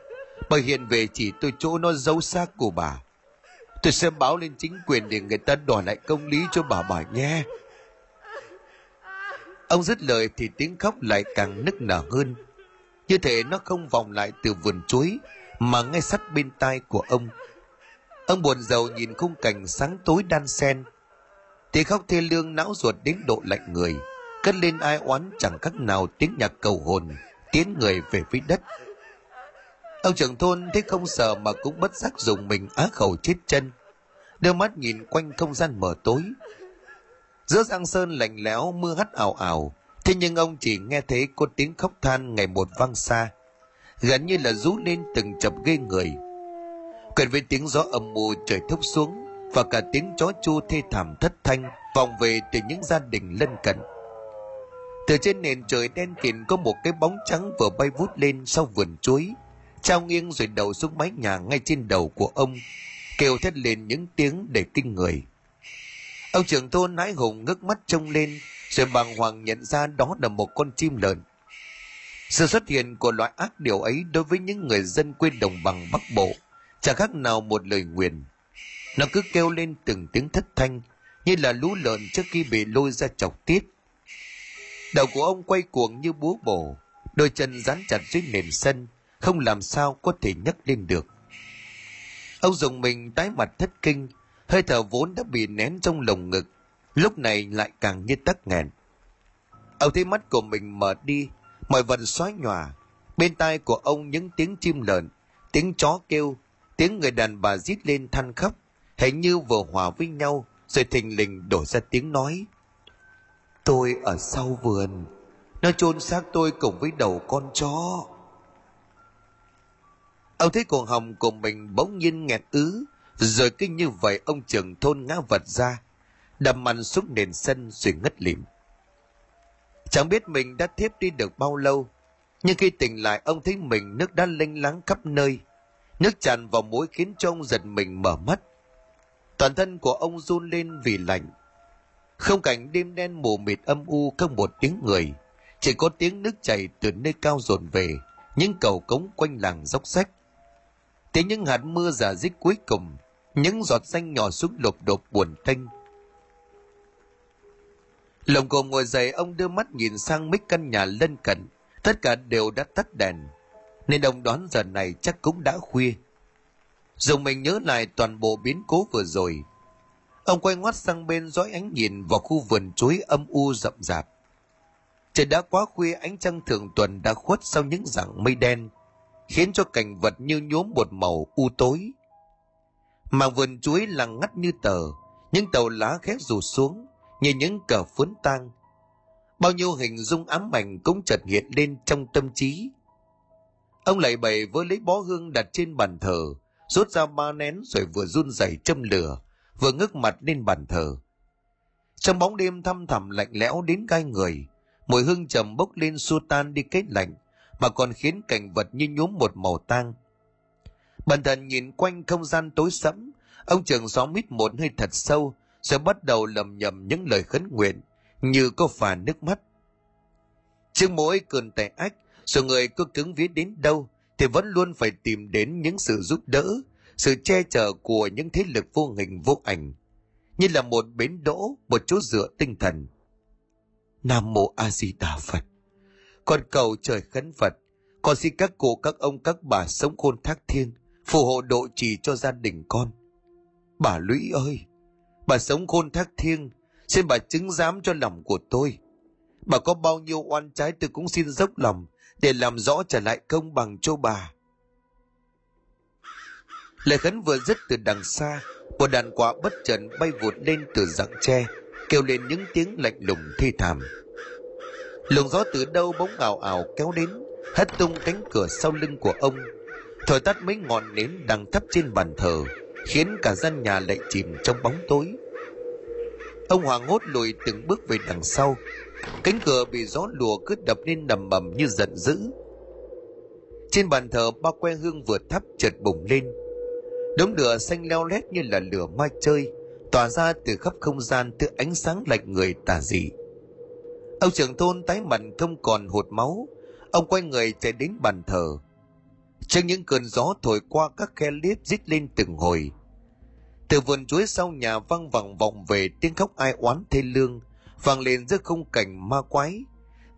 bà hiện về chỉ tôi chỗ nó giấu xác của bà. Tôi sẽ báo lên chính quyền để người ta đòi lại công lý cho bà bà nhé. Ông dứt lời thì tiếng khóc lại càng nức nở hơn. Như thể nó không vòng lại từ vườn chuối mà ngay sát bên tai của ông. Ông buồn rầu nhìn khung cảnh sáng tối đan sen Tiếng khóc thê lương não ruột đến độ lạnh người, cất lên ai oán chẳng khác nào tiếng nhạc cầu hồn, tiến người về phía đất. Ông trưởng thôn thấy không sợ mà cũng bất giác dùng mình á khẩu chết chân. Đưa mắt nhìn quanh không gian mờ tối. Giữa giang sơn lạnh lẽo, mưa hắt ảo ảo. Thế nhưng ông chỉ nghe thấy có tiếng khóc than ngày một vang xa. Gần như là rú lên từng chập ghê người. Quen với tiếng gió âm mù trời thốc xuống và cả tiếng chó chu thê thảm thất thanh vòng về từ những gia đình lân cận. từ trên nền trời đen kịt có một cái bóng trắng vừa bay vút lên sau vườn chuối trao nghiêng rồi đầu xuống mái nhà ngay trên đầu của ông, kêu thét lên những tiếng để kinh người. Ông trưởng thôn nãi hùng ngước mắt trông lên, rồi bàng hoàng nhận ra đó là một con chim lợn. Sự xuất hiện của loại ác điều ấy đối với những người dân quê đồng bằng bắc bộ, chẳng khác nào một lời nguyền. Nó cứ kêu lên từng tiếng thất thanh, như là lũ lợn trước khi bị lôi ra chọc tiết. Đầu của ông quay cuồng như búa bổ, đôi chân dán chặt dưới nền sân không làm sao có thể nhấc lên được. Ông dùng mình tái mặt thất kinh, hơi thở vốn đã bị nén trong lồng ngực, lúc này lại càng như tắc nghẹn. Ông thấy mắt của mình mở đi, mọi vật xóa nhòa. Bên tai của ông những tiếng chim lợn, tiếng chó kêu, tiếng người đàn bà rít lên than khóc, hình như vừa hòa với nhau rồi thình lình đổ ra tiếng nói. Tôi ở sau vườn, nó chôn xác tôi cùng với đầu con chó ông thấy cổ hồng của mình bỗng nhiên nghẹt ứ, rồi kinh như vậy ông trưởng thôn ngã vật ra đầm mặt xuống nền sân rồi ngất lịm. Chẳng biết mình đã thiếp đi được bao lâu, nhưng khi tỉnh lại ông thấy mình nước đã lênh láng khắp nơi, nước tràn vào mũi khiến cho ông giật mình mở mắt. Toàn thân của ông run lên vì lạnh. Không cảnh đêm đen mù mịt âm u không một tiếng người, chỉ có tiếng nước chảy từ nơi cao dồn về, những cầu cống quanh làng dốc sách tiếng những hạt mưa giả dích cuối cùng, những giọt xanh nhỏ xuống lộp đột buồn tênh lồng cồm ngồi dậy, ông đưa mắt nhìn sang mấy căn nhà lân cận. Tất cả đều đã tắt đèn, nên ông đoán giờ này chắc cũng đã khuya. Dùng mình nhớ lại toàn bộ biến cố vừa rồi, ông quay ngoắt sang bên dõi ánh nhìn vào khu vườn chuối âm u rậm rạp. Trời đã quá khuya, ánh trăng thường tuần đã khuất sau những rặng mây đen khiến cho cảnh vật như nhuốm một màu u tối. Mà vườn chuối lặng ngắt như tờ, những tàu lá khét rủ xuống như những cờ phướn tang. Bao nhiêu hình dung ám ảnh cũng chợt hiện lên trong tâm trí. Ông lại bày với lấy bó hương đặt trên bàn thờ, rút ra ba nén rồi vừa run rẩy châm lửa, vừa ngước mặt lên bàn thờ. Trong bóng đêm thăm thẳm lạnh lẽo đến gai người, mùi hương trầm bốc lên xua tan đi cái lạnh mà còn khiến cảnh vật như nhuốm một màu tang Bần thần nhìn quanh không gian tối sẫm, ông trưởng xóm mít một hơi thật sâu, rồi bắt đầu lầm nhầm những lời khấn nguyện, như có phà nước mắt. Trước mỗi cơn tẻ ách, rồi người cứ cứng vía đến đâu, thì vẫn luôn phải tìm đến những sự giúp đỡ, sự che chở của những thế lực vô hình vô ảnh, như là một bến đỗ, một chỗ dựa tinh thần. Nam mô A Di Đà Phật. Con cầu trời khấn Phật, con xin các cụ các ông các bà sống khôn thác thiên, phù hộ độ trì cho gia đình con. Bà Lũy ơi, bà sống khôn thác thiên, xin bà chứng giám cho lòng của tôi. Bà có bao nhiêu oan trái tôi cũng xin dốc lòng để làm rõ trở lại công bằng cho bà. Lời khấn vừa dứt từ đằng xa, một đàn quả bất chợt bay vụt lên từ rặng tre, kêu lên những tiếng lạnh lùng thi thảm. Luồng gió từ đâu bỗng ảo ảo kéo đến, hất tung cánh cửa sau lưng của ông, thổi tắt mấy ngọn nến đang thấp trên bàn thờ khiến cả gian nhà lại chìm trong bóng tối. Ông hoàng hốt lùi từng bước về đằng sau. Cánh cửa bị gió lùa cứ đập lên nầm mầm như giận dữ. Trên bàn thờ ba que hương vừa thắp chợt bùng lên. Đống lửa xanh leo lét như là lửa mai chơi tỏa ra từ khắp không gian thứ ánh sáng lạnh người tà dị ông trưởng thôn tái mặt không còn hụt máu. Ông quay người chạy đến bàn thờ. Trong những cơn gió thổi qua các khe liếp rít lên từng hồi. Từ vườn chuối sau nhà văng vẳng vọng về tiếng khóc ai oán thê lương, vang lên giữa khung cảnh ma quái,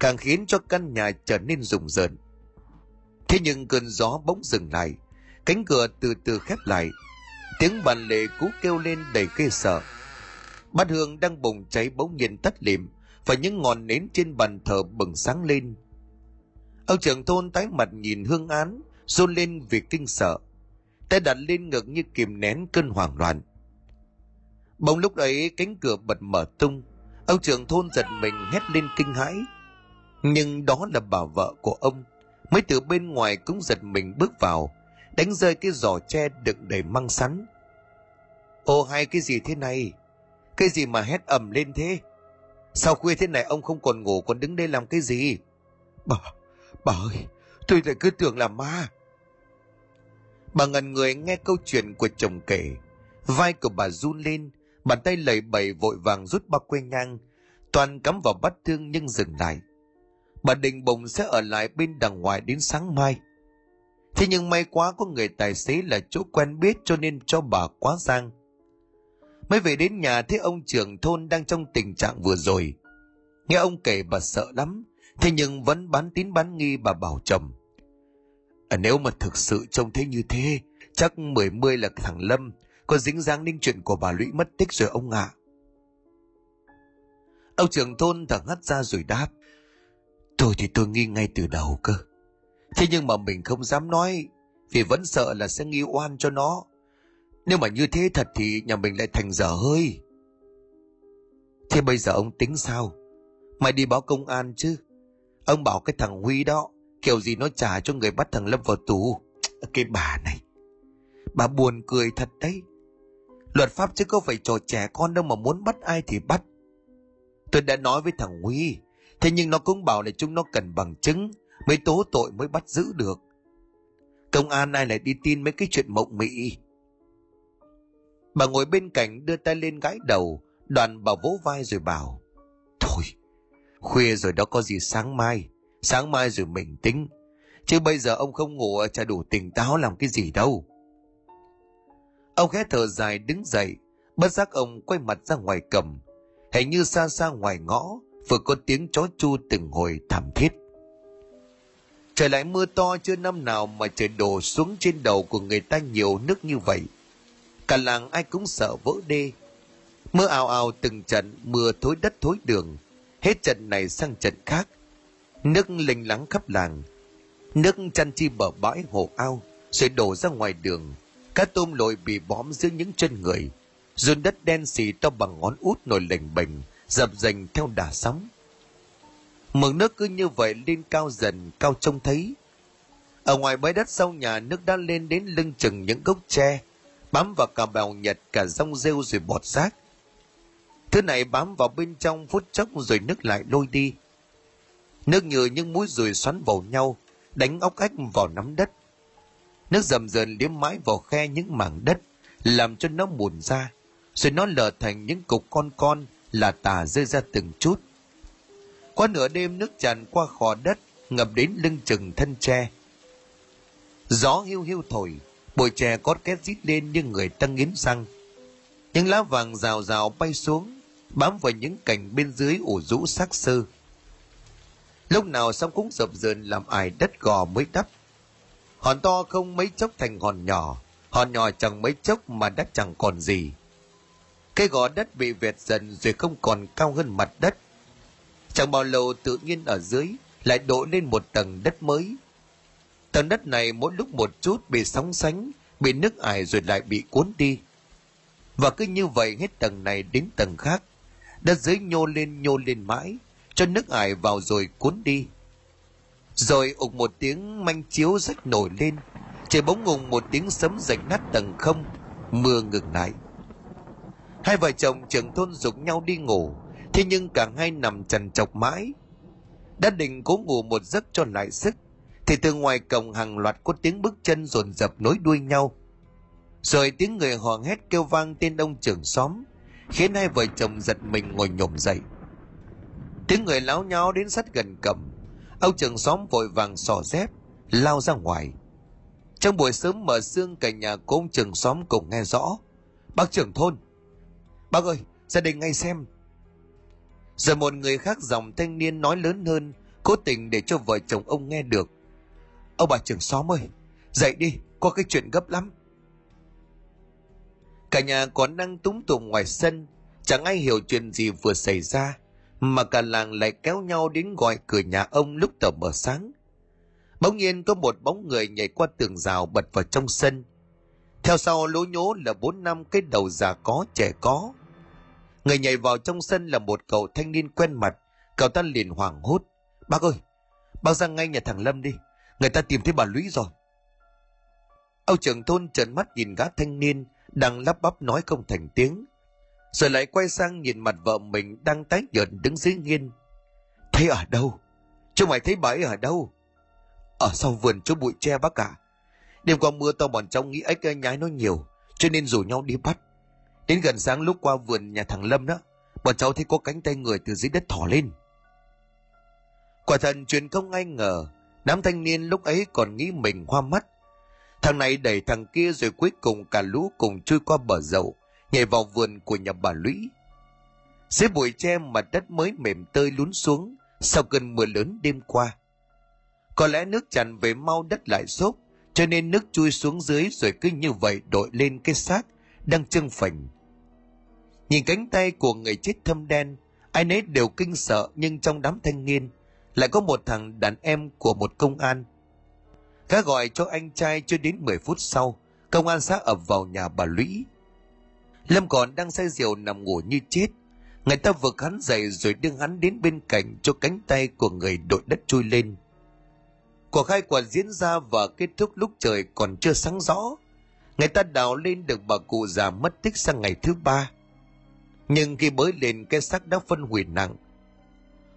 càng khiến cho căn nhà trở nên rùng rợn. Thế nhưng cơn gió bỗng dừng lại, cánh cửa từ từ khép lại. Tiếng bàn lệ cú kêu lên đầy ghê sợ. Bát hương đang bùng cháy bỗng nhiên tắt lịm và những ngọn nến trên bàn thờ bừng sáng lên. Ông trưởng thôn tái mặt nhìn hương án, run lên vì kinh sợ. Tay đặt lên ngực như kìm nén cơn hoảng loạn. Bỗng lúc ấy, cánh cửa bật mở tung. Ông trưởng thôn giật mình hét lên kinh hãi. Nhưng đó là bà vợ của ông. Mới từ bên ngoài cũng giật mình bước vào, đánh rơi cái giỏ tre đựng đầy măng sắn. Ô hay cái gì thế này? Cái gì mà hét ầm lên thế? Sao khuya thế này ông không còn ngủ còn đứng đây làm cái gì? Bà, bà ơi, tôi lại cứ tưởng là ma. Bà ngần người nghe câu chuyện của chồng kể. Vai của bà run lên, bàn tay lầy bầy vội vàng rút bao que nhang. Toàn cắm vào bắt thương nhưng dừng lại. Bà định bụng sẽ ở lại bên đằng ngoài đến sáng mai. Thế nhưng may quá có người tài xế là chỗ quen biết cho nên cho bà quá giang. Mới về đến nhà thấy ông trưởng thôn đang trong tình trạng vừa rồi. Nghe ông kể bà sợ lắm, thế nhưng vẫn bán tín bán nghi bà bảo chồng. À, nếu mà thực sự trông thấy như thế, chắc mười mươi là thằng Lâm, có dính dáng đến chuyện của bà Lũy mất tích rồi ông ạ. Ông trưởng thôn thở hắt ra rồi đáp. Tôi thì tôi nghi ngay từ đầu cơ. Thế nhưng mà mình không dám nói, vì vẫn sợ là sẽ nghi oan cho nó. Nếu mà như thế thật thì nhà mình lại thành dở hơi. Thế bây giờ ông tính sao? Mày đi báo công an chứ? Ông bảo cái thằng Huy đó, kiểu gì nó trả cho người bắt thằng Lâm vào tù. Cái bà này. Bà buồn cười thật đấy. Luật pháp chứ có phải trò trẻ con đâu mà muốn bắt ai thì bắt. Tôi đã nói với thằng Huy, thế nhưng nó cũng bảo là chúng nó cần bằng chứng, mới tố tội mới bắt giữ được. Công an ai lại đi tin mấy cái chuyện mộng mị. Bà ngồi bên cạnh đưa tay lên gãi đầu, đoàn bà vỗ vai rồi bảo. Thôi, khuya rồi đó có gì sáng mai, sáng mai rồi mình tính. Chứ bây giờ ông không ngủ chả đủ tỉnh táo làm cái gì đâu. Ông khẽ thở dài đứng dậy, bất giác ông quay mặt ra ngoài cầm. Hình như xa xa ngoài ngõ, vừa có tiếng chó chu từng hồi thảm thiết. Trời lại mưa to chưa năm nào mà trời đổ xuống trên đầu của người ta nhiều nước như vậy. Cả làng ai cũng sợ vỡ đê. Mưa ào ào từng trận, mưa thối đất thối đường. Hết trận này sang trận khác. Nước lênh lắng khắp làng. Nước chăn chi bờ bãi hồ ao, rồi đổ ra ngoài đường. Cá tôm lội bị bóm dưới những chân người. dùn đất đen xì to bằng ngón út nổi lềnh bềnh, dập dềnh theo đà sóng. Mực nước cứ như vậy lên cao dần, cao trông thấy. Ở ngoài bãi đất sau nhà nước đã lên đến lưng chừng những gốc tre, bám vào cả bèo nhật cả rong rêu rồi bọt xác Thứ này bám vào bên trong phút chốc rồi nước lại lôi đi. Nước như những mũi rùi xoắn vào nhau, đánh óc ách vào nắm đất. Nước dầm dần liếm mãi vào khe những mảng đất, làm cho nó mùn ra, rồi nó lở thành những cục con con là tà rơi ra từng chút. Qua nửa đêm nước tràn qua khò đất, ngập đến lưng chừng thân tre. Gió hiu hiu thổi, bụi tre cót két rít lên như người tăng nghiến răng. Những lá vàng rào rào bay xuống, bám vào những cành bên dưới ủ rũ sắc sơ. Lúc nào xong cũng dập dờn làm ải đất gò mới đắp. Hòn to không mấy chốc thành hòn nhỏ, hòn nhỏ chẳng mấy chốc mà đất chẳng còn gì. Cái gò đất bị vẹt dần rồi không còn cao hơn mặt đất. Chẳng bao lâu tự nhiên ở dưới lại đổ lên một tầng đất mới. Tầng đất này mỗi lúc một chút bị sóng sánh, bị nước ải rồi lại bị cuốn đi. Và cứ như vậy hết tầng này đến tầng khác. Đất dưới nhô lên nhô lên mãi, cho nước ải vào rồi cuốn đi. Rồi ục một tiếng manh chiếu rách nổi lên, trời bỗng ngùng một tiếng sấm rạch nát tầng không, mưa ngừng lại. Hai vợ chồng trưởng thôn dục nhau đi ngủ, thế nhưng cả hai nằm trần chọc mãi. Đã định cố ngủ một giấc cho lại sức, thì từ ngoài cổng hàng loạt có tiếng bước chân dồn dập nối đuôi nhau. Rồi tiếng người hò hét kêu vang tên ông trưởng xóm, khiến hai vợ chồng giật mình ngồi nhổm dậy. Tiếng người láo nháo đến sát gần cầm, ông trưởng xóm vội vàng xỏ dép, lao ra ngoài. Trong buổi sớm mở sương cả nhà của ông trưởng xóm cùng nghe rõ. Bác trưởng thôn, bác ơi, gia đình ngay xem, rồi một người khác dòng thanh niên nói lớn hơn, cố tình để cho vợ chồng ông nghe được. Ông bà trưởng xóm ơi, dậy đi, có cái chuyện gấp lắm. Cả nhà còn đang túng tụng ngoài sân, chẳng ai hiểu chuyện gì vừa xảy ra, mà cả làng lại kéo nhau đến gọi cửa nhà ông lúc tờ mở sáng. Bỗng nhiên có một bóng người nhảy qua tường rào bật vào trong sân. Theo sau lố nhố là bốn năm cái đầu già có trẻ có, Người nhảy vào trong sân là một cậu thanh niên quen mặt, cậu ta liền hoảng hốt. Bác ơi, bác ra ngay nhà thằng Lâm đi, người ta tìm thấy bà Lũy rồi. Âu trưởng thôn trợn mắt nhìn gã thanh niên, đang lắp bắp nói không thành tiếng. rồi lại quay sang nhìn mặt vợ mình đang tái nhợt đứng dưới nghiên. Thấy ở đâu? Chúng mày thấy bà ấy ở đâu? Ở sau vườn chỗ bụi tre bác cả đêm qua mưa to bọn cháu nghĩ ếch nhái nó nhiều cho nên rủ nhau đi bắt. Đến gần sáng lúc qua vườn nhà thằng lâm đó bọn cháu thấy có cánh tay người từ dưới đất thỏ lên. Quả thần truyền không ai ngờ đám thanh niên lúc ấy còn nghĩ mình hoa mắt. Thằng này đẩy thằng kia rồi cuối cùng cả lũ cùng chui qua bờ dậu nhảy vào vườn của nhà bà lũy. Dưới bụi tre mặt đất mới mềm tơi lún xuống, sau cơn mưa lớn đêm qua. Có lẽ nước tràn về mau đất lại xốp, cho nên nước chui xuống dưới rồi cứ như vậy đội lên cái xác đang trưng phình. Nhìn cánh tay của người chết thâm đen, ai nấy đều kinh sợ nhưng trong đám thanh niên lại có một thằng đàn em của một công an. Gã gọi cho anh trai chưa đến 10 phút sau, công an xã ập vào nhà bà lũy. Lâm còn đang say rượu nằm ngủ như chết. Người ta vực hắn dậy rồi đưa hắn đến bên cạnh cho cánh tay của người đội đất chui lên. Cuộc khai quật diễn ra và kết thúc lúc trời còn chưa sáng rõ. Người ta đào lên được bà cụ già mất tích sang ngày thứ ba. Nhưng khi bới lên, cái xác đã phân hủy nặng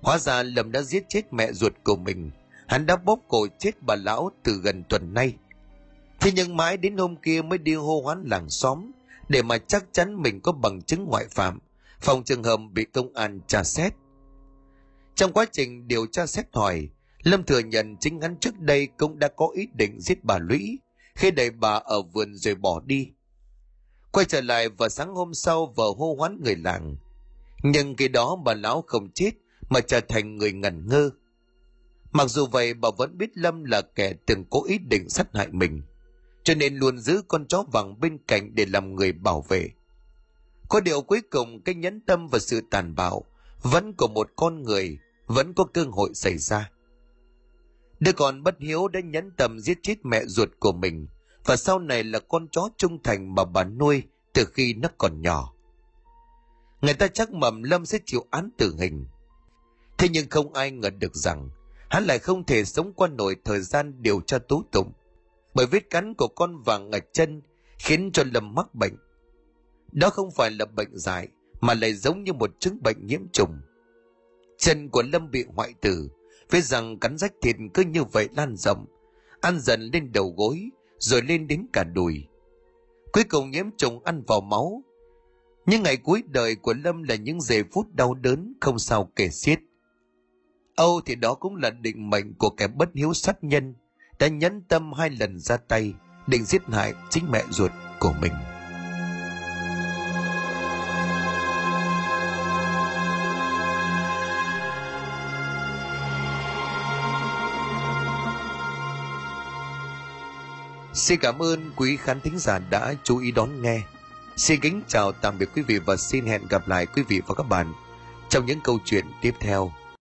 hóa ra lâm đã giết chết mẹ ruột của mình. Hắn đã bóp cổ chết bà lão từ gần tuần nay. Thế nhưng mãi đến hôm kia mới đi hô hoán làng xóm, để mà chắc chắn mình có bằng chứng ngoại phạm, phòng trường hợp bị công an tra xét. Trong quá trình điều tra xét hỏi, lâm thừa nhận chính hắn trước đây cũng đã có ý định giết bà lũy, khi đẩy bà ở vườn rồi bỏ đi. Quay trở lại vào sáng hôm sau vợ hô hoán người làng. Nhưng khi đó bà lão không chết mà trở thành người ngẩn ngơ. Mặc dù vậy, bà vẫn biết lâm là kẻ từng cố ý định sát hại mình, cho nên luôn giữ con chó vàng bên cạnh để làm người bảo vệ. Có điều cuối cùng, cái nhẫn tâm và sự tàn bạo vẫn của một con người vẫn có cơ hội xảy ra. Đứa con bất hiếu đã nhẫn tâm giết chết mẹ ruột của mình, và sau này là con chó trung thành mà bà nuôi từ khi nó còn nhỏ. Người ta chắc mầm lâm sẽ chịu án tử hình thế nhưng không ai ngờ được rằng, hắn lại không thể sống qua nổi thời gian điều tra tố tụng. Bởi vết cắn của con vàng ở chân khiến cho lâm mắc bệnh. Đó không phải là bệnh dại, mà lại giống như một chứng bệnh nhiễm trùng. Chân của lâm bị hoại tử, với rằng cắn rách thịt cứ như vậy lan rộng, ăn dần lên đầu gối, rồi lên đến cả đùi. Cuối cùng nhiễm trùng ăn vào máu. Những ngày cuối đời của lâm là những giây phút đau đớn không sao kể xiết âu thì đó cũng là định mệnh của kẻ bất hiếu sát nhân đã nhẫn tâm hai lần ra tay, định giết hại chính mẹ ruột của mình Xin cảm ơn quý khán thính giả đã chú ý đón nghe. Xin kính chào tạm biệt quý vị và xin hẹn gặp lại quý vị và các bạn trong những câu chuyện tiếp theo.